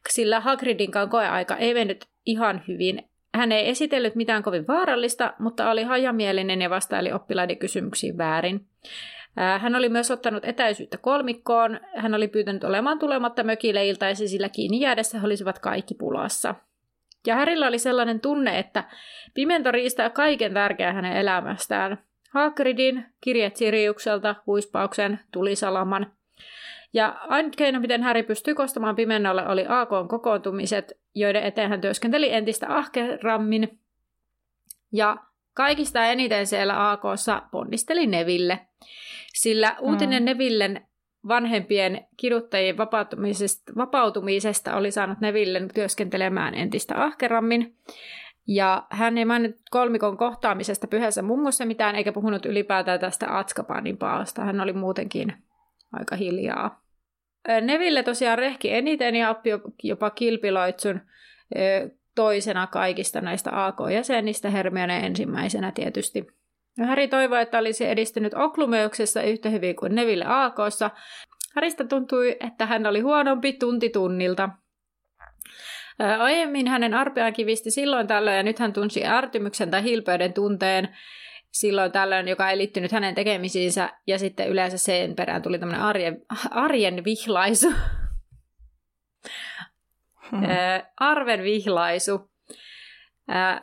Sillä Hagridinkaan koeaika ei mennyt ihan hyvin. Hän ei esitellyt mitään kovin vaarallista, mutta oli hajamielinen ja vastaili oppilaiden kysymyksiin väärin. Hän oli myös ottanut etäisyyttä kolmikkoon. Hän oli pyytänyt olemaan tulematta mökille iltaisin, sillä kiinni jäädessä he olisivat kaikki pulassa. Ja Härillä oli sellainen tunne, että pimento riistää kaiken tärkeää hänen elämästään. Hagridin, kirjat Siriukselta, huispauksen, tulisalaman. Ja ainut keino, miten Häri pystyi kostamaan pimennolle, oli AKn kokoontumiset, joiden eteen hän työskenteli entistä ahkerammin. Ja kaikista eniten siellä AKssa ponnisteli Neville, sillä uutinen mm. Nevillen vanhempien kiduttajien vapautumisesta, vapautumisesta oli saanut Nevillen työskentelemään entistä ahkerammin. Ja hän ei maininnut kolmikon kohtaamisesta pyhässä mummossa mitään, eikä puhunut ylipäätään tästä Atskapanin paasta. Hän oli muutenkin aika hiljaa. Neville tosiaan rehki eniten ja oppi jopa kilpiloitsun toisena kaikista näistä AK-jäsenistä, Hermione ensimmäisenä tietysti. Häri toivoi, että olisi edistynyt Oklumeuksessa yhtä hyvin kuin Neville Aakossa. Harista tuntui, että hän oli huonompi tunti tunnilta. Aiemmin hänen arpeaan kivisti silloin tällöin ja nyt hän tunsi ärtymyksen tai hilpeyden tunteen silloin tällöin, joka ei liittynyt hänen tekemisiinsä, ja sitten yleensä sen perään tuli tämmöinen arjen, arjen vihlaisu. Hmm. Arven vihlaisu.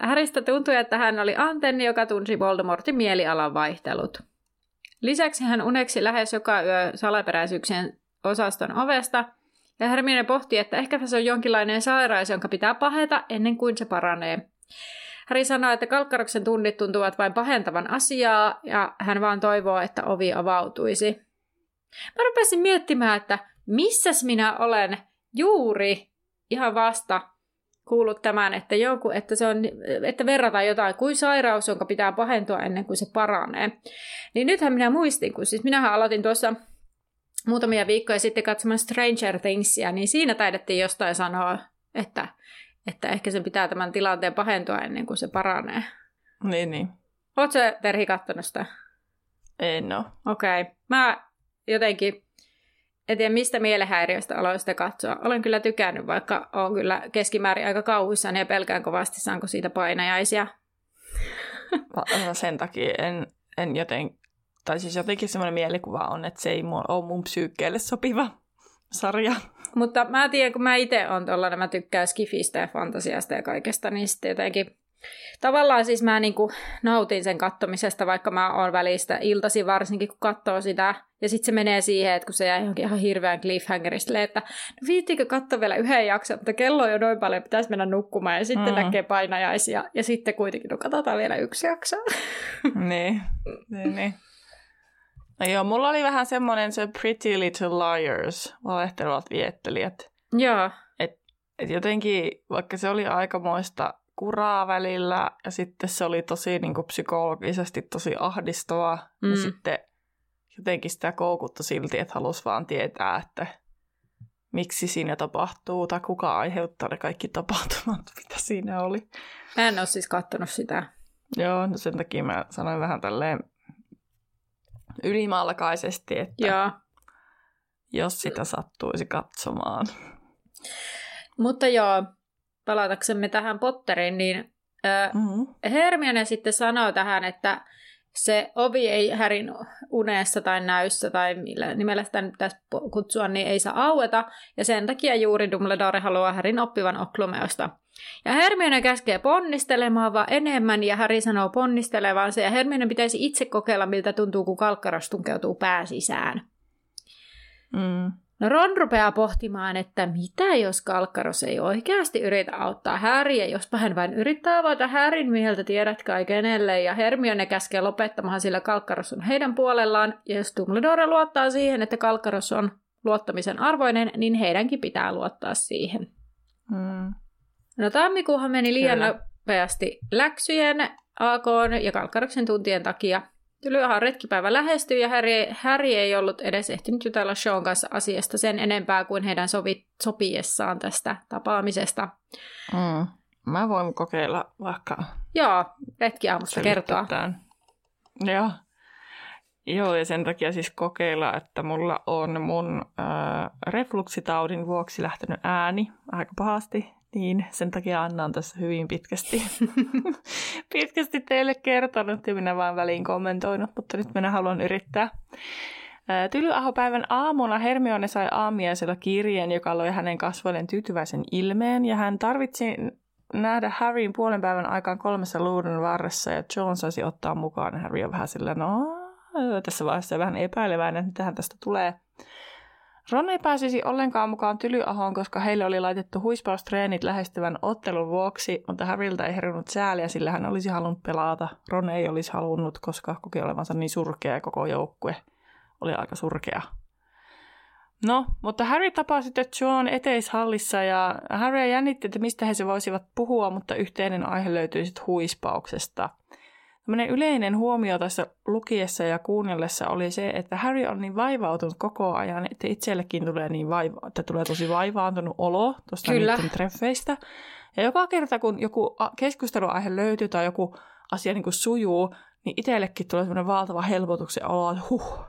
Häristä tuntui, että hän oli antenni, joka tunsi Voldemortin mielialan vaihtelut. Lisäksi hän uneksi lähes joka yö salaperäisyyksien osaston ovesta, ja Hermione pohti, että ehkä se on jonkinlainen sairaus, jonka pitää paheta ennen kuin se paranee. Häri sanoi, että kalkkaroksen tunnit tuntuvat vain pahentavan asiaa, ja hän vaan toivoo, että ovi avautuisi. Mä rupesin miettimään, että missäs minä olen juuri ihan vasta kuullut tämän, että, joku, että, se on, että verrataan jotain kuin sairaus, jonka pitää pahentua ennen kuin se paranee. Niin nythän minä muistin, kun siis minähän aloitin tuossa muutamia viikkoja sitten katsomaan Stranger Thingsia, niin siinä taidettiin jostain sanoa, että, että ehkä sen pitää tämän tilanteen pahentua ennen kuin se paranee. Niin, niin. Oletko Terhi kattonut sitä? En ole. Okei. Okay. Mä jotenkin en tiedä mistä mielenhäiriöstä aloin sitä katsoa. Olen kyllä tykännyt, vaikka olen kyllä keskimäärin aika kauhuissani ja pelkään kovasti, saanko siitä painajaisia. Sen takia en, en joten, tai siis jotenkin semmoinen mielikuva on, että se ei ole mun psyykkeelle sopiva sarja. Mutta mä tiedän, kun mä itse olen tuollainen, mä tykkään skifistä ja fantasiasta ja kaikesta, niin sitten jotenkin Tavallaan siis mä niinku nautin sen kattomisesta, vaikka mä oon välistä iltasi varsinkin, kun katsoo sitä. Ja sitten se menee siihen, että kun se jää johonkin ihan hirveän cliffhangerista, että no viittikö katsoa vielä yhden jakson, mutta kello on jo noin paljon, pitäisi mennä nukkumaan ja sitten mm. näkee painajaisia. Ja sitten kuitenkin, no katsotaan vielä yksi jakso. niin, niin, niin. No joo, mulla oli vähän semmoinen se Pretty Little Liars, valehtelevat viettelijät. Joo. Et, et jotenkin, vaikka se oli aikamoista kuraa välillä ja sitten se oli tosi niin kuin, psykologisesti tosi ahdistavaa. Mm. Ja sitten jotenkin sitä koukutta silti, että halusi vaan tietää, että miksi siinä tapahtuu tai kuka aiheuttaa ne kaikki tapahtumat, mitä siinä oli. Mä en ole siis katsonut sitä. Joo, no sen takia mä sanoin vähän tälleen ylimalkaisesti, että Joo. jos sitä sattuisi katsomaan. Mutta joo, palataksemme tähän Potteriin, niin mm-hmm. Hermione sitten sanoo tähän, että se ovi ei Härin unessa tai näyssä tai millä nimellä sitä nyt pitäisi kutsua, niin ei saa aueta. Ja sen takia juuri Dumbledore haluaa Härin oppivan Oklumeosta. Ja Hermione käskee ponnistelemaan vaan enemmän ja Häri sanoo ponnistelevansa ja Hermione pitäisi itse kokeilla, miltä tuntuu, kun kalkkaras tunkeutuu pääsisään. Mm. No Ron rupeaa pohtimaan, että mitä jos Kalkkaros ei oikeasti yritä auttaa Häriä, jospa hän vain yrittää avata Härin mieltä, tiedät kai kenelle, ja Hermione käskee lopettamaan, sillä Kalkkaros on heidän puolellaan, ja jos Dumbledore luottaa siihen, että Kalkkaros on luottamisen arvoinen, niin heidänkin pitää luottaa siihen. Mm. No tammikuuhan meni liian Kyllä. nopeasti läksyjen, AK ja Kalkkaroksen tuntien takia, Tylyahan retkipäivä lähestyi ja Harry, Harry ei ollut edes ehtinyt jutella Sean kanssa asiasta sen enempää kuin heidän sovi, sopiessaan tästä tapaamisesta. Mm. Mä voin kokeilla vaikka... Joo, retkiaamusta kertoa. Joo. Joo, ja sen takia siis kokeilla, että mulla on mun äh, refluksitaudin vuoksi lähtenyt ääni aika pahasti niin, sen takia Anna on tässä hyvin pitkästi, pitkästi teille kertonut ja minä vaan väliin kommentoinut, mutta nyt minä haluan yrittää. Tylyahopäivän aamuna Hermione sai aamiaisella kirjeen, joka loi hänen kasvoilleen tyytyväisen ilmeen, ja hän tarvitsi nähdä Harryn puolen päivän aikaan kolmessa luudun varressa, ja John saisi ottaa mukaan. Harry on vähän sillä, no tässä vaiheessa vähän epäileväinen, että tähän tästä tulee. Ron ei pääsisi ollenkaan mukaan Tylyahoon, koska heille oli laitettu huispaustreenit lähestyvän ottelun vuoksi, mutta Harryltä ei herunut sääliä, sillä hän olisi halunnut pelata. Ron ei olisi halunnut, koska koki olevansa niin surkea koko joukkue oli aika surkea. No, mutta Harry tapasi sitten John eteishallissa ja Harry jännitti, että mistä he se voisivat puhua, mutta yhteinen aihe löytyi sitten huispauksesta – Tämmöinen yleinen huomio tässä lukiessa ja kuunnellessa oli se, että Harry on niin vaivautunut koko ajan, että itsellekin tulee niin vaiva, että tulee tosi vaivaantunut olo tuosta niiden treffeistä. Ja joka kerta, kun joku keskusteluaihe löytyy tai joku asia niin kuin sujuu, niin itsellekin tulee semmoinen valtava helpotuksen olo, että huh,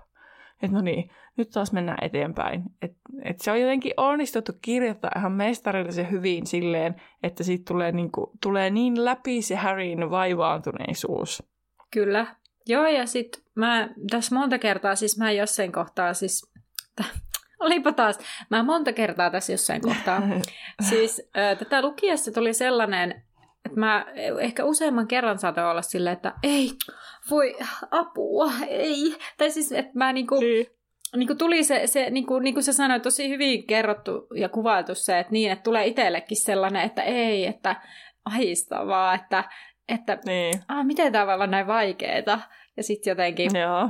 että no niin, nyt taas mennään eteenpäin. Et, et se on jotenkin onnistuttu kirjoittaa ihan mestarillisen hyvin silleen, että siitä tulee, niinku, tulee niin läpi se Harryn vaivaantuneisuus. Kyllä. Joo, ja sitten mä tässä monta kertaa, siis mä jossain kohtaa, siis olipa taas, mä monta kertaa tässä jossain kohtaa. siis äh, tätä lukiessa tuli sellainen, että mä ehkä useamman kerran saatoin olla silleen, että ei, voi apua, ei. Tai siis, että mä niinku, niin. niinku tuli se, se niinku, niin kuin sä sanoit, tosi hyvin kerrottu ja kuvailtu se, että niin, että tulee itsellekin sellainen, että ei, että ahistavaa, että, että niin. ah, miten tämä voi olla näin vaikeeta. Ja sitten jotenkin... Joo.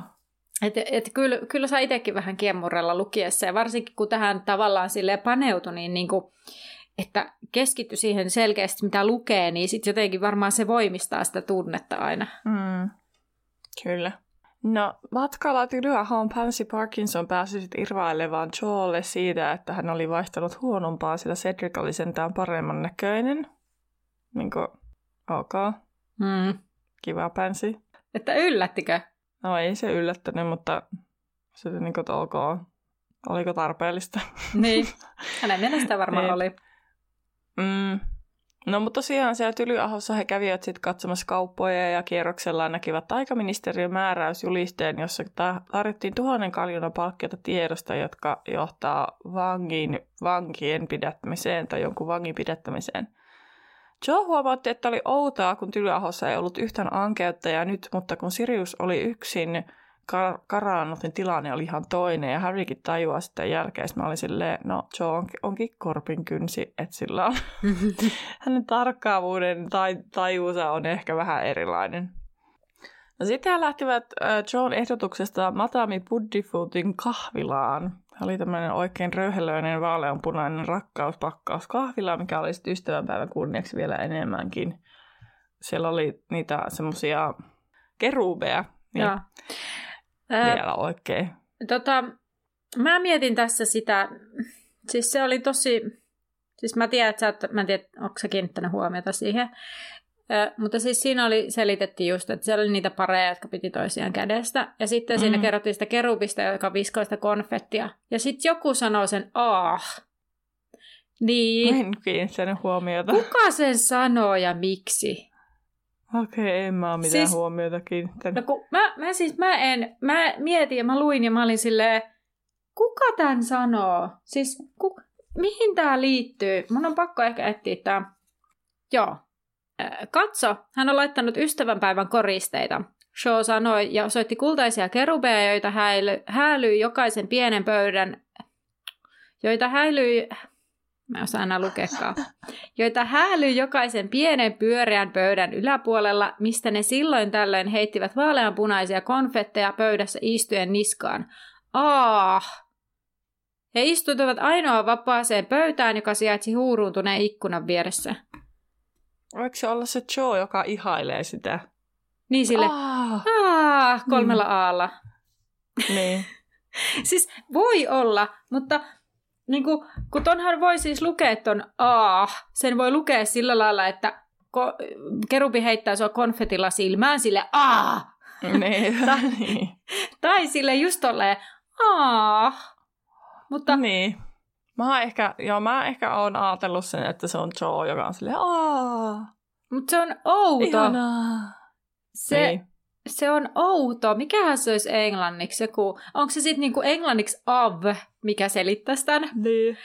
Että et kyllä, kyllä saa itsekin vähän kiemurella lukiessa, ja varsinkin kun tähän tavallaan sille paneutui, niin, niin kuin, että keskitty siihen selkeästi, mitä lukee, niin sitten jotenkin varmaan se voimistaa sitä tunnetta aina. Mm. Kyllä. No, matkalla Tylyahon Pansy Parkinson pääsi sitten irvailevaan Joelle siitä, että hän oli vaihtanut huonompaa, sillä Cedric oli sentään paremman näköinen. Niin kuin, ok. Mm. Kiva Pansy. Että yllättikö? No ei se yllättänyt, mutta se niin kuin, ok. Oliko tarpeellista? Niin, hänen mielestä varmaan niin. oli. Mm, No mutta tosiaan siellä Tylyahossa he kävivät sitten katsomassa kauppoja ja kierroksella näkivät aikaministeriön määräysjulisteen, jossa tarjottiin tuhannen kaljuna palkkiota tiedosta, jotka johtaa vangin, vankien pidättämiseen tai jonkun vangin pidättämiseen. Joe huomautti, että oli outoa, kun Tylyahossa ei ollut yhtään ankeuttajaa nyt, mutta kun Sirius oli yksin, kar- tilanne oli ihan toinen. Ja Harrykin tajuaa sitten jälkeen, että mä olin silleen, no Joe onkin, onkin korpin kynsi, että sillä on hänen tarkkaavuuden tai tajuusa on ehkä vähän erilainen. No sitten he lähtivät äh, John ehdotuksesta Matami Buddifootin kahvilaan. Hän oli tämmöinen oikein röyhelöinen vaaleanpunainen rakkauspakkaus kahvila, mikä oli sitten ystävänpäivän kunniaksi vielä enemmänkin. Siellä oli niitä semmoisia kerubeja. Niin vielä oikein. Tota, mä mietin tässä sitä, siis se oli tosi, siis mä tiedän, että sä oot, mä en tiedä, onko sä kiinnittänyt huomiota siihen, Ö, mutta siis siinä oli, selitettiin just, että siellä oli niitä pareja, jotka piti toisiaan kädestä. Ja sitten mm. siinä kerrottiin sitä kerubista, joka viskoi sitä konfettia. Ja sitten joku sanoo sen ah. Niin. En kiinnittänyt huomiota. Kuka sen sanoo ja miksi? Okei, okay, en mä ole mitään siis, huomiota kiinnittänyt. No kun mä, mä siis, mä en, mä mietin ja mä luin ja mä olin silleen, kuka tämän sanoo? Siis, ku, mihin tämä liittyy? Mun on pakko ehkä etsiä tämä. Joo. Katso, hän on laittanut ystävänpäivän koristeita. Shaw sanoi ja soitti kultaisia kerubeja, joita häily, häälyi jokaisen pienen pöydän, joita häilyi, mä osaan aina lukekaan, joita häälyi jokaisen pienen pyöreän pöydän yläpuolella, mistä ne silloin tällöin heittivät vaaleanpunaisia konfetteja pöydässä istuen niskaan. Ah, he istuivat ainoa vapaaseen pöytään, joka sijaitsi huuruuntuneen ikkunan vieressä. Voiko se olla se Joe, joka ihailee sitä? Niin sille, aah, kolmella mm. aalla. Niin. siis voi olla, mutta niin kuin, kun tonhan voi siis lukea ton aah, sen voi lukea sillä lailla, että ko- kerubi heittää sua konfetilla silmään sille aah. Niin. tai, tai sille just tolleen aah. Mutta... Niin. Mä ehkä, joo, mä ehkä oon ajatellut sen, että se on Joe, joka on silleen, aah. Mutta se on outo. Ihanaa. Se, niin. Se on outo. Mikähän se olisi englanniksi? Joku, onko se sitten niinku englanniksi av, mikä selittäisi tämän? Niin.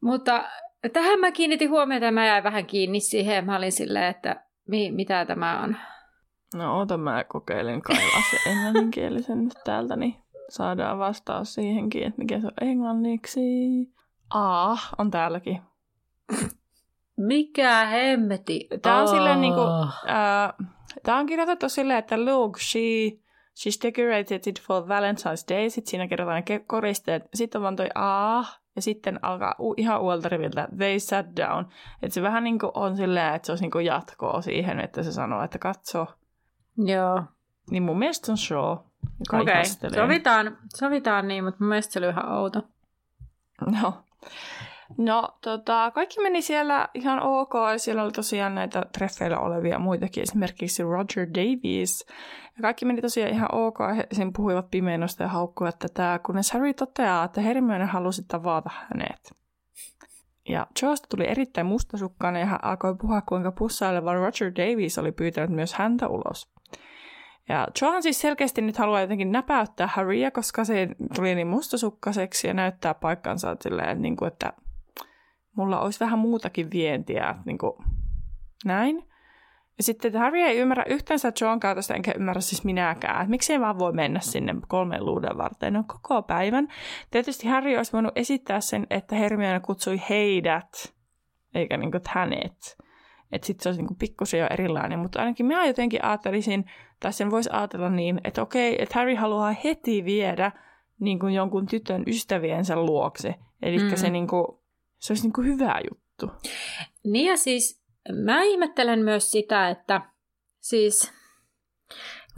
Mutta tähän mä kiinnitin huomiota ja mä jäin vähän kiinni siihen. Mä olin silleen, että mi, mitä tämä on. No oota, mä kokeilin kaivaa se englanninkielisen nyt täältä, niin saadaan vastaus siihenkin, että mikä se on englanniksi. A on täälläkin. Mikä hemmeti? Tämä on silleen niinku, äh, tämä on kirjoitettu silleen, että look, she, she's decorated it for Valentine's Day. Sitten siinä kerrotaan ne koristeet. Sitten on vaan toi A, ja sitten alkaa u- ihan uolta riviltä, they sat down. Että se vähän niinku on silleen, että se olisi niinku jatkoa siihen, että se sanoo, että katso. Joo. Niin mun mielestä on show. Okei, okay. sovitaan, sovitaan niin, mutta mun mielestä se oli ihan outo. No. No, tota, kaikki meni siellä ihan ok. Siellä oli tosiaan näitä treffeillä olevia muitakin, esimerkiksi Roger Davies. Ja kaikki meni tosiaan ihan ok. He sen puhuivat pimeinosta ja haukkuivat tätä, kunnes Harry toteaa, että Hermione halusi tavata hänet. Ja Joesta tuli erittäin mustasukkainen ja hän alkoi puhua, kuinka pussaileva Roger Davies oli pyytänyt myös häntä ulos. Ja Johan siis selkeästi nyt haluaa jotenkin näpäyttää Harrya, koska se tuli niin mustasukkaiseksi ja näyttää paikkansa silleen, niin kuin, että mulla olisi vähän muutakin vientiä, niin kuin, näin. Ja sitten Harry ei ymmärrä yhtänsä John käytöstä, enkä ymmärrä siis minäkään. Että miksei vaan voi mennä sinne kolmen luuden varten no, koko päivän. Tietysti Harry olisi voinut esittää sen, että Hermione kutsui heidät, eikä niin kuin hänet. Että sitten se olisi niin pikkusen jo erilainen. Mutta ainakin minä jotenkin ajattelisin, tai sen voisi ajatella niin, että okei, että Harry haluaa heti viedä niin kuin jonkun tytön ystäviensä luokse. Eli mm. se, niin kuin, se olisi niin kuin hyvä juttu. Niin ja siis mä ihmettelen myös sitä, että siis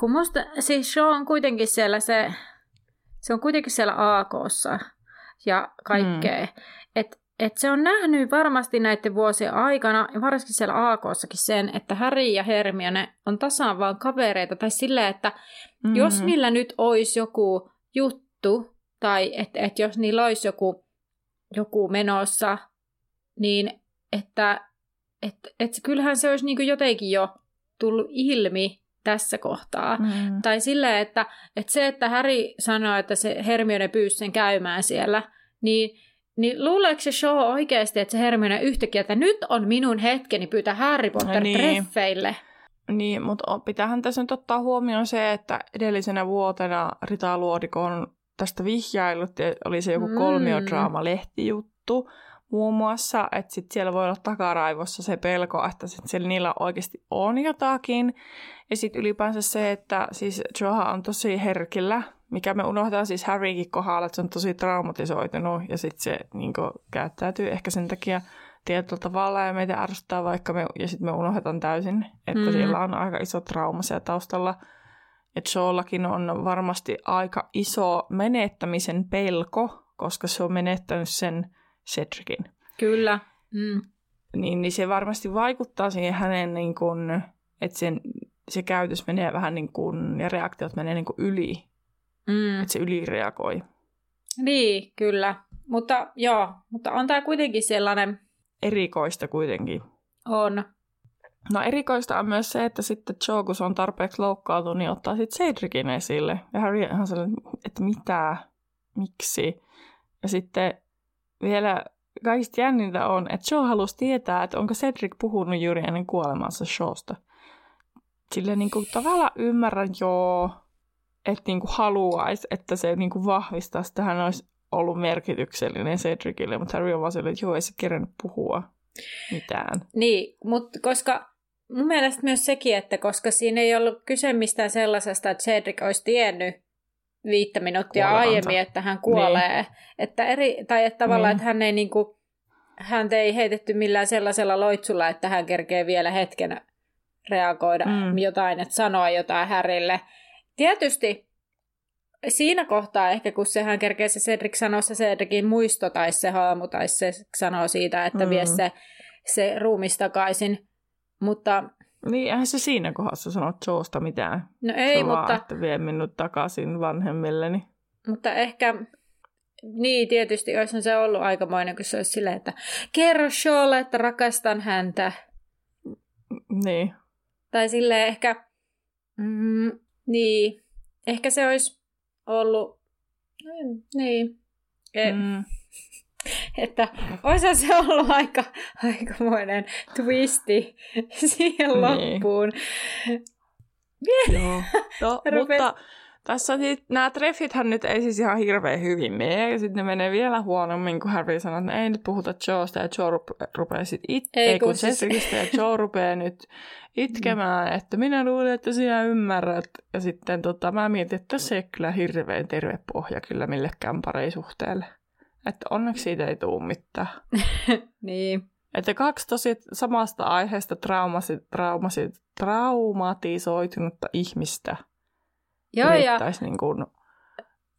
kun musta, siis se on kuitenkin siellä se, se on kuitenkin siellä AKssa ja kaikkea. Mm. Että et se on nähnyt varmasti näiden vuosien aikana, ja varsinkin siellä AKssakin sen, että Harry ja Hermione on tasaan vaan kavereita, tai silleen, että mm-hmm. jos niillä nyt olisi joku juttu, tai että et jos niillä olisi joku, joku menossa, niin että et, et kyllähän se olisi niin jotenkin jo tullut ilmi tässä kohtaa. Mm. Tai silleen, että, että se, että Harry sanoi, että se Hermione pyysi sen käymään siellä, niin niin luuleeko se show oikeasti, että se Hermione yhtäkkiä, että nyt on minun hetkeni pyytää Harry Potter niin. treffeille? Niin, mutta pitäähän tässä nyt ottaa huomioon se, että edellisenä vuotena Rita Luodiko on tästä vihjailut, ja oli se joku mm. kolmiodraama-lehtijuttu muun muassa, että sit siellä voi olla takaraivossa se pelko, että sit siellä niillä oikeasti on jotakin. Ja sitten ylipäänsä se, että siis Joha on tosi herkillä mikä me unohtaa siis Harrykin kohdalla, että se on tosi traumatisoitunut ja sitten se niin käyttäytyy ehkä sen takia tietyllä tavalla ja meitä ärsyttää vaikka me, ja sitten me unohdetaan täysin, että mm. siellä on aika iso trauma siellä taustalla. Että Joellakin on varmasti aika iso menettämisen pelko, koska se on menettänyt sen Cedricin. Kyllä. Mm. niin, niin se varmasti vaikuttaa siihen hänen, niin kuin, että sen, se käytös menee vähän niin kuin, ja reaktiot menee niin kuin yli. Mm. Että se ylireagoi. Niin, kyllä. Mutta joo, mutta on tämä kuitenkin sellainen... Erikoista kuitenkin. On. No erikoista on myös se, että sitten Joe, kun se on tarpeeksi loukkaantunut, niin ottaa sitten Cedricin esille. Ja Harry ihan sellainen, että mitä, miksi. Ja sitten vielä kaikista jännintä on, että Joe halusi tietää, että onko Cedric puhunut juuri ennen kuolemansa Shawsta. Sille niin kuin tavallaan ymmärrän joo, että niin kuin haluaisi, että se niin kuin vahvistaisi, että hän olisi ollut merkityksellinen Cedricille, mutta Harry on vaan sellainen, että joo, ei se kerännyt puhua mitään. Niin, mutta koska mun mielestä myös sekin, että koska siinä ei ollut kyse mistään sellaisesta, että Cedric olisi tiennyt viittä minuuttia Kuolevansa. aiemmin, että hän kuolee. Niin. Että eri, tai että tavallaan, niin. että hän ei niinku, hän ei heitetty millään sellaisella loitsulla, että hän kerkee vielä hetken reagoida mm. jotain, että sanoa jotain Härille. Tietysti siinä kohtaa ehkä, kun sehän kerkee se Cedric sanoa se Cedricin muisto tai se haamu tai se sanoo siitä, että mm. vie se, se ruumis takaisin. Mutta... Niin, eihän se siinä kohdassa sano Joosta mitään. No ei, se mutta... Vaan, että vie minut takaisin vanhemmilleni. Mutta ehkä... Niin, tietysti olisi se ollut aikamoinen, kun se olisi silleen, että kerro Shawlle, että rakastan häntä. Niin. Tai silleen ehkä... Mm, niin. Ehkä se olisi ollut... Niin. E- mm. Että osa se ollut aika, aikamoinen twisti siihen niin. loppuun. Joo, no, mutta tässä sit, nämä treffithän nyt ei siis ihan hirveän hyvin mene, ja sitten ne menee vielä huonommin, kun Harry sanoo, että ei nyt puhuta Joesta, ja Joe rupe, rupeaa sitten it- ei, ei, kun Cedricistä, ja Joe rupeaa nyt itkemään, mm. että minä luulen, että sinä ymmärrät. Ja sitten tota, mä mietin, että se ei kyllä hirveän terve pohja kyllä millekään pareisuhteelle. Että onneksi siitä ei tule mitään. niin. Että kaksi tosi samasta aiheesta traumasi, traumasi, traumatisoitunutta ihmistä Joo, ja... niin kuin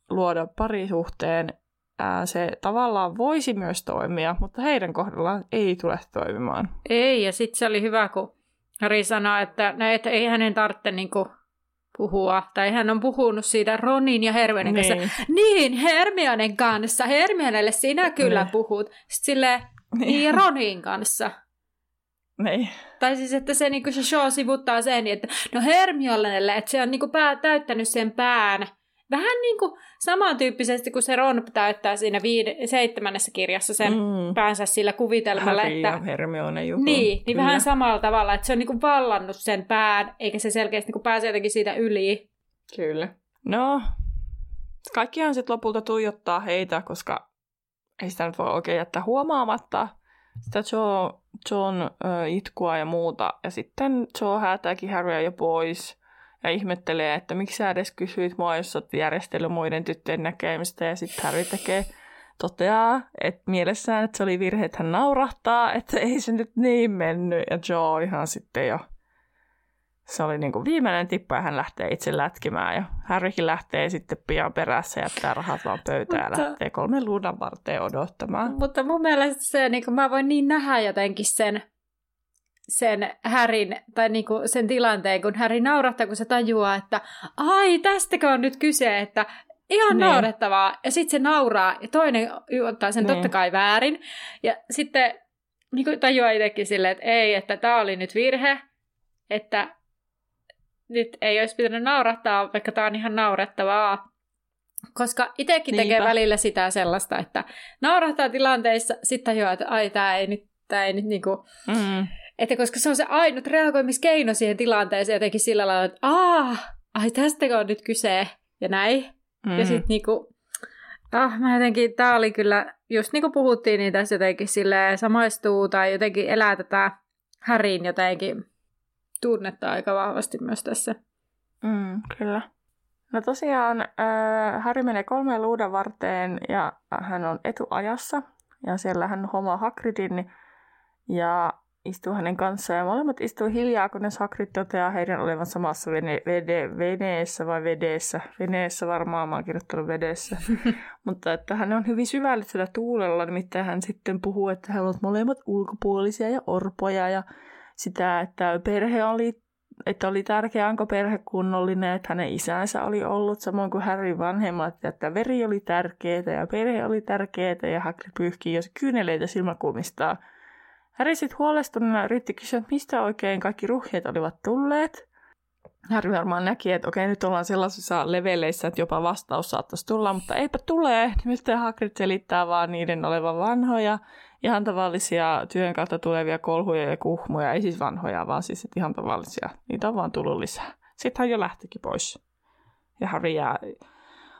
luoda parisuhteen. Ää, se tavallaan voisi myös toimia, mutta heidän kohdallaan ei tule toimimaan. Ei, ja sitten se oli hyvä, kun Harry sanoi, että, no, että ei hänen tarvitse niin kuin, puhua, tai hän on puhunut siitä Ronin ja Hermionen niin. kanssa. Niin, Hermionen kanssa. Hermionelle sinä kyllä niin. puhut. Sitten silleen, niin. niin Ronin kanssa. Niin. Tai siis, että se, niin se show sivuttaa sen, että no Hermionelle, että se on niin pää, täyttänyt sen pään Vähän niin kuin samantyyppisesti kuin se Ron täyttää siinä viide, seitsemännessä kirjassa sen mm. päänsä sillä kuvitelmalla. Harry että, ja Hermione jutun. Niin, niin vähän samalla tavalla, että se on niin kuin vallannut sen pään, eikä se selkeästi niin kuin pääse jotenkin siitä yli. Kyllä. No, kaikkihan sitten lopulta tuijottaa heitä, koska ei sitä nyt voi oikein jättää huomaamatta sitä Joe, John äh, itkua ja muuta. Ja sitten Joe häätääkin Harrya jo pois ja ihmettelee, että miksi sä edes kysyit mua, jos olet järjestellyt muiden tyttöjen näkemistä. Ja sitten Harry tekee, toteaa, että mielessään, että se oli virhe, että hän naurahtaa, että ei se nyt niin mennyt. Ja Joe ihan sitten jo, se oli niin kuin viimeinen tippa ja hän lähtee itse lätkimään. Ja Harrykin lähtee sitten pian perässä ja jättää rahat vaan pöytään ja lähtee kolmen luudan varteen odottamaan. Mutta mun mielestä se, niin kuin mä voin niin nähdä jotenkin sen, sen Härin, tai niinku sen tilanteen, kun Häri naurattaa, kun se tajuaa, että ai, tästäkö on nyt kyse, että ihan niin. naurettavaa. Ja sitten se nauraa, ja toinen ottaa sen niin. totta kai väärin. Ja sitten niin tajuaa itsekin silleen, että ei, että tämä oli nyt virhe, että nyt ei olisi pitänyt naurattaa, vaikka tämä on ihan naurettavaa. Koska itsekin tekee välillä sitä sellaista, että naurattaa tilanteissa, sitten tajuaa, että ai, tämä ei nyt, tää ei nyt niinku... Mm että koska se on se ainut reagoimiskeino siihen tilanteeseen jotenkin sillä lailla, että aah, ai tästäkö on nyt kyse ja näin. Mm. Ja sitten niinku, ah, mä jotenkin, tää oli kyllä, just niin kuin puhuttiin, niin tässä jotenkin sille samaistuu tai jotenkin elää tätä Härin jotenkin tunnetta aika vahvasti myös tässä. Mm, kyllä. No tosiaan äh, Harry menee kolmeen luudan varteen ja hän on etuajassa. Ja siellä hän homaa Hagridin ja istuu hänen kanssaan ja molemmat istuu hiljaa, kunnes Hagrid toteaa heidän olevan samassa vene, vede, veneessä vai vedeessä. Veneessä varmaan, mä oon kirjoittanut vedessä. Mutta että hän on hyvin syvällisellä tuulella, nimittäin hän sitten puhuu, että he ovat molemmat ulkopuolisia ja orpoja ja sitä, että perhe oli että oli tärkeää, onko perhe kunnollinen, että hänen isänsä oli ollut, samoin kuin Harry vanhemmat, että veri oli tärkeää ja perhe oli tärkeää ja Hagrid pyyhkii jos kyyneleitä silmäkulmistaan. Harry sitten huolestuneena yritti kysyä, että mistä oikein kaikki ruhjeet olivat tulleet. Harry varmaan näki, että okei, nyt ollaan sellaisissa leveleissä, että jopa vastaus saattaisi tulla, mutta eipä tule. Mistä Hagrid selittää vaan niiden olevan vanhoja, ihan tavallisia työn kautta tulevia kolhuja ja kuhmuja. Ei siis vanhoja, vaan siis ihan tavallisia. Niitä on vaan tullut lisää. Sitten hän jo lähtikin pois. Ja Harry jää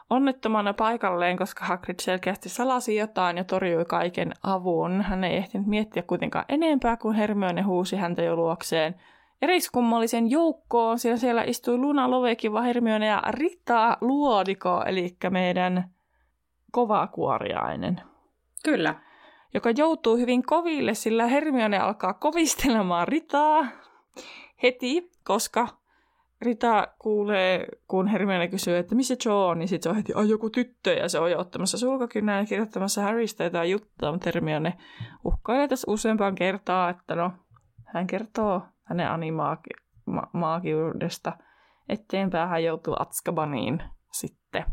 onnettomana paikalleen, koska Hagrid selkeästi salasi jotain ja torjui kaiken avun. Hän ei ehtinyt miettiä kuitenkaan enempää, kun Hermione huusi häntä jo luokseen eriskummallisen joukkoon, sillä siellä istui Luna Lovekiva, Hermione ja Rita Luodiko, eli meidän kovakuoriainen. Kyllä. Joka joutuu hyvin koville, sillä Hermione alkaa kovistelemaan Ritaa heti, koska Rita kuulee, kun Hermione kysyy, että missä Joe on, niin sitten se on heti, ai joku tyttö, ja se on jo ottamassa sulkakynää ja kirjoittamassa Harrystä jotain juttua, mutta Hermione uhkailee tässä useampaan kertaa, että no, hän kertoo hänen animaagiudesta eteenpäin hän joutuu Atskabaniin sitten.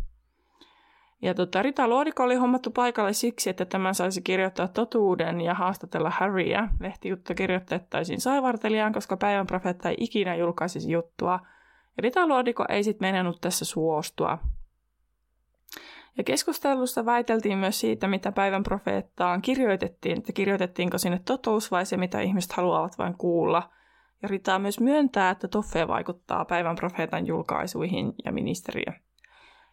Ja tota, Rita Luodiko oli hommattu paikalle siksi, että tämä saisi kirjoittaa totuuden ja haastatella Harryä. Lehtijuttu kirjoitettaisiin saivartelijaan, koska päivän profeetta ei ikinä julkaisisi juttua. Ja Rita Luodiko ei sitten menenut tässä suostua. Ja keskustelussa väiteltiin myös siitä, mitä päivän profeettaan kirjoitettiin, että kirjoitettiinko sinne totuus vai se, mitä ihmiset haluavat vain kuulla. Ja Rita myös myöntää, että Toffe vaikuttaa päivän profeetan julkaisuihin ja ministeriö.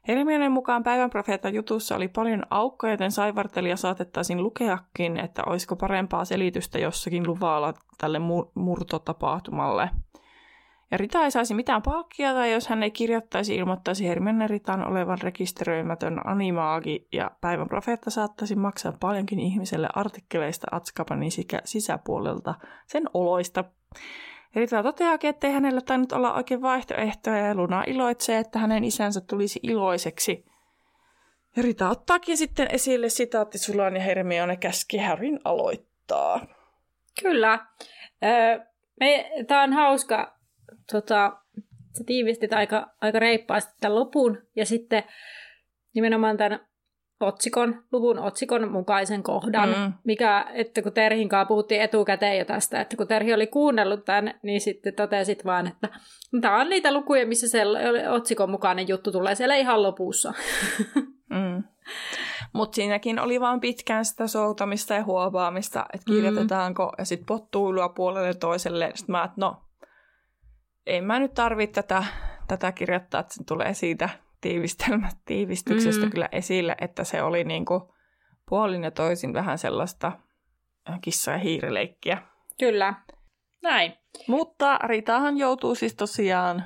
Hermionen mukaan päivän profeetan jutussa oli paljon aukkoja, joten saivartelija saatettaisiin lukeakin, että olisiko parempaa selitystä jossakin luvalla tälle murtotapahtumalle. Ja Rita ei saisi mitään palkkiota, jos hän ei kirjoittaisi ilmoittaisi Hermione Ritan olevan rekisteröimätön animaagi, ja päivän profeetta saattaisi maksaa paljonkin ihmiselle artikkeleista Atskabanin sisäpuolelta sen oloista. Rita toteaakin, ettei hänellä tainnut olla oikein vaihtoehtoja ja Luna iloitsee, että hänen isänsä tulisi iloiseksi. Ja Rita ottaakin sitten esille sitaatti Sulan ja Hermione käski Harryn aloittaa. Kyllä. Tämä on hauska. Tota, sä tiivistit aika, aika reippaasti tämän lopun ja sitten nimenomaan tämän otsikon, luvun otsikon mukaisen kohdan, mm. mikä, että kun Terhin kanssa puhuttiin etukäteen jo tästä, että kun Terhi oli kuunnellut tämän, niin sitten totesit vaan, että tämä on niitä lukuja, missä se otsikon mukainen juttu tulee siellä ihan lopussa. Mm. Mutta siinäkin oli vaan pitkään sitä soutamista ja huovaamista, että kirjoitetaanko, mm. ja sitten pottuilua puolelle toiselle. Sitten mä, että no, en mä nyt tarvitse tätä, tätä kirjoittaa, että se tulee siitä tiivistelmät tiivistyksestä mm. kyllä esille, että se oli niin kuin puolin ja toisin vähän sellaista kissa- ja hiirileikkiä. Kyllä, näin. Mutta Ritahan joutuu siis tosiaan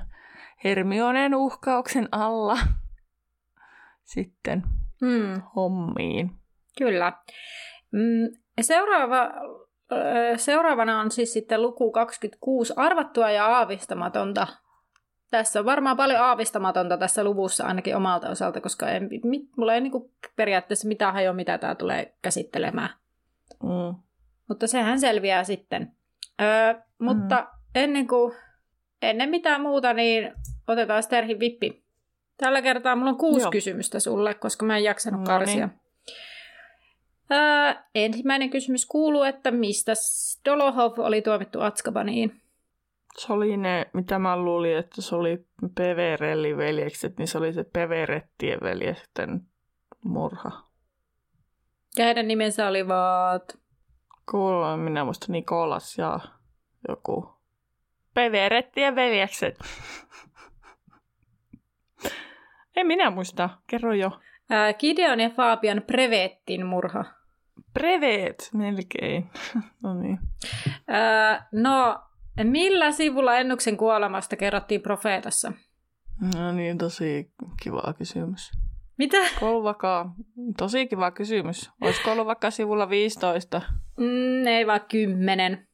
Hermioneen uhkauksen alla sitten mm. hommiin. Kyllä. Mm, seuraava, seuraavana on siis sitten luku 26, arvattua ja aavistamatonta tässä on varmaan paljon aavistamatonta tässä luvussa ainakin omalta osalta, koska en, mit, mulla ei niin kuin periaatteessa mitään hajoa, mitä tämä tulee käsittelemään. Mm. Mutta sehän selviää sitten. Öö, mutta mm. ennen, kuin, ennen mitään muuta, niin otetaan Sterhin vippi. Tällä kertaa mulla on kuusi Joo. kysymystä sulle, koska mä en jaksanut no karsia. Niin. Öö, ensimmäinen kysymys kuuluu, että mistä Dolohov oli tuomittu Atskabaniin? Se oli ne, mitä mä luulin, että se oli Peverellin veljekset, niin se oli se Peverettien veljesten murha. Ja heidän nimensä olivat? Kuulun, minä muista Nikolas ja joku. Peverettien veljekset. en minä muista, kerro jo. Ää, Gideon ja Fabian Prevettin murha. Prevet, melkein. no niin. Ää, no, Millä sivulla Ennuksen kuolemasta kerrottiin profeetassa? No niin, tosi kiva kysymys. Mitä? vaikka, tosi kiva kysymys. Olisiko ollut vaikka sivulla 15? Mm, ei vaan 10.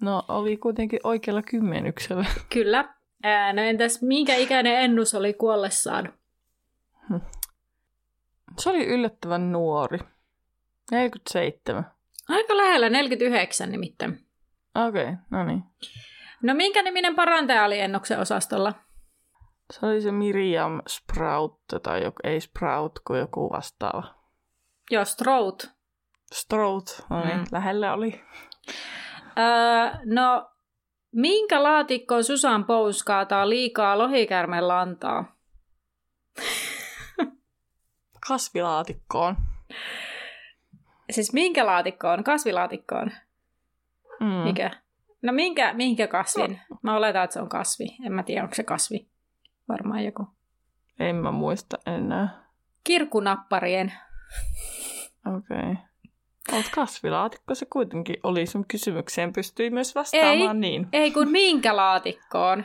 No, oli kuitenkin oikealla kymmenyksellä. Kyllä. Ää, no entäs minkä ikäinen ennus oli kuollessaan? Hm. Se oli yllättävän nuori. 47. Aika lähellä, 49 nimittäin. Okei, okay, no niin. No minkä niminen parantaja oli ennoksen osastolla? Se oli se Miriam Sprout, tai joku, ei Sprout, kuin joku vastaava. Joo, Strout. Strout, no niin, mm. lähellä oli. Öö, no, minkä laatikkoon Susan Pous kaataa liikaa lohikärmen lantaa? Kasvilaatikkoon. Siis minkä laatikkoon? Kasvilaatikkoon? Mm. Mikä? No minkä, minkä kasvin? No. Mä oletan, että se on kasvi. En mä tiedä, onko se kasvi. Varmaan joku. En mä muista enää. Kirkunapparien. Okei. Okay. Olet kasvilaatikko, se kuitenkin oli sun kysymykseen, pystyi myös vastaamaan ei, niin. Ei kun minkä laatikkoon?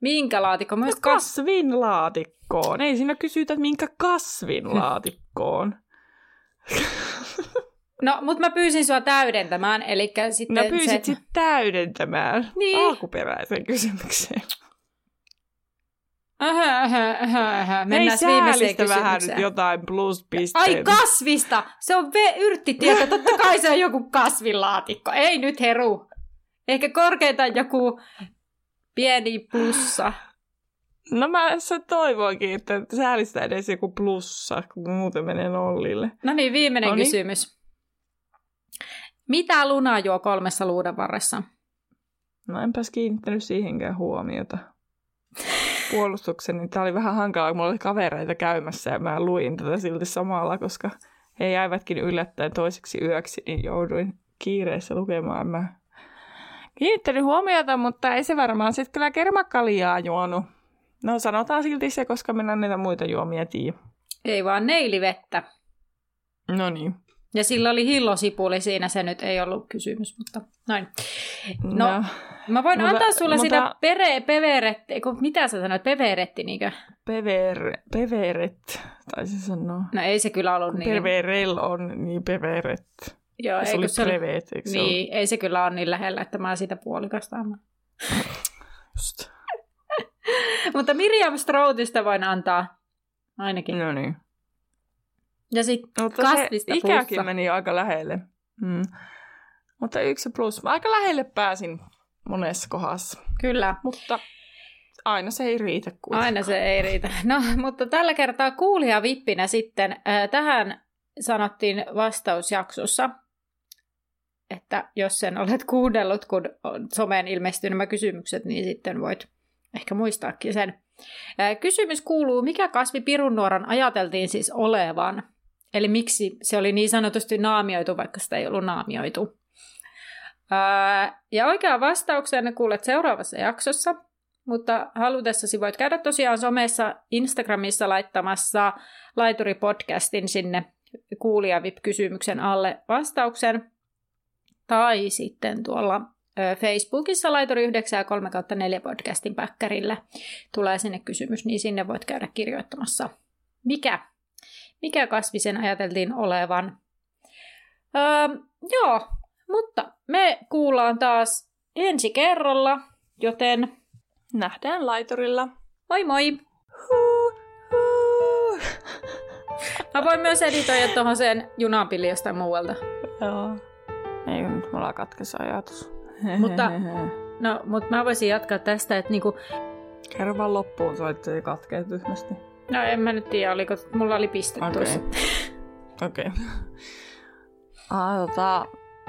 Minkä laatikko? Myös no, kasvin laatikkoon. Ei siinä kysytä, minkä kasvin laatikkoon. No, mutta mä pyysin sua täydentämään, eli sitten... No pyysit se... täydentämään niin. alkuperäisen kysymykseen. Aha, aha, aha, aha. Mennään viimeiseen kysymykseen. vähän nyt jotain pluspisteitä. Ai kasvista! Se on ve- yrttitieto. Totta kai se on joku kasvilaatikko. Ei nyt heru. Ehkä korkeintaan joku pieni plussa. No mä se toivoinkin, että säälistä edes joku plussa, kun muuten menee nollille. No niin, viimeinen Noniin. kysymys. Mitä Luna juo kolmessa luudan varressa? No enpäs kiinnittänyt siihenkään huomiota. Puolustukseni, niin tämä oli vähän hankalaa, kun mulla oli kavereita käymässä ja mä luin tätä silti samalla, koska he jäivätkin yllättäen toiseksi yöksi, niin jouduin kiireessä lukemaan. Mä kiinnittänyt huomiota, mutta ei se varmaan sitten kyllä kermakaljaa juonut. No sanotaan silti se, koska minä näitä muita juomia tiedä. Ei vaan neilivettä. No niin. Ja sillä oli hillosipuli siinä, se nyt ei ollut kysymys, mutta noin. No, no mä voin mutta, antaa sulle mutta... sitä pere, peveretti, mitä sä sanoit, peveretti niinkö? Pever, peveret, taisi sanoa. No ei se kyllä ollut niin. Peverel on niin peveret. Joo, se oli se prevet, eikö se Niin, ei se kyllä ole niin lähellä, että mä sitä puolikasta annan. Just. mutta Miriam Stroutista voin antaa ainakin. No niin. Ja sitten Mutta kasvista se ikäkin plussa. meni aika lähelle. Mm. Mutta yksi plus. Aika lähelle pääsin monessa kohdassa. Kyllä. Mutta aina se ei riitä kuitenkaan. Aina se ei riitä. No, mutta tällä kertaa kuulija vippinä sitten. Äh, tähän sanottiin vastausjaksossa, että jos sen olet kuunnellut, kun someen ilmestyy nämä kysymykset, niin sitten voit ehkä muistaakin sen. Kysymys kuuluu, mikä kasvi pirunnuoran ajateltiin siis olevan? Eli miksi se oli niin sanotusti naamioitu, vaikka sitä ei ollut naamioitu. Ja oikea vastauksen kuulet seuraavassa jaksossa, mutta halutessasi voit käydä tosiaan somessa Instagramissa laittamassa laituripodcastin sinne kuulijavip-kysymyksen alle vastauksen. Tai sitten tuolla Facebookissa laituri 9 ja 3 4 podcastin päkkärillä tulee sinne kysymys, niin sinne voit käydä kirjoittamassa, mikä mikä kasvi sen ajateltiin olevan. Öö, joo, mutta me kuullaan taas ensi kerralla, joten nähdään laiturilla. Moi moi! Mä voin myös editoida tuohon sen junapili jostain muualta. Joo. Ei nyt mulla katkesi ajatus. mutta, no, mutta mä voisin jatkaa tästä, että niinku... Kerro vaan loppuun, soitte katkee tyhmästi. No en mä nyt tiedä, oliko, mulla oli piste okay. tuossa. Okei. Okay. Ah, tota...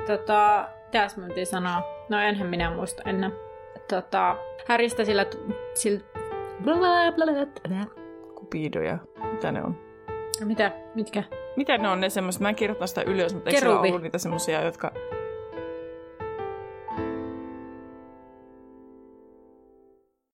Tota, tässä mä sanoa. No enhän minä muista ennen. Tota, häristä sillä... sillä Kupidoja. Mitä ne on? Mitä? Mitkä? Mitä ne on ne semmoiset? Mä en kirjoittanut sitä ylös, mutta eikö siellä ollut niitä semmoisia, jotka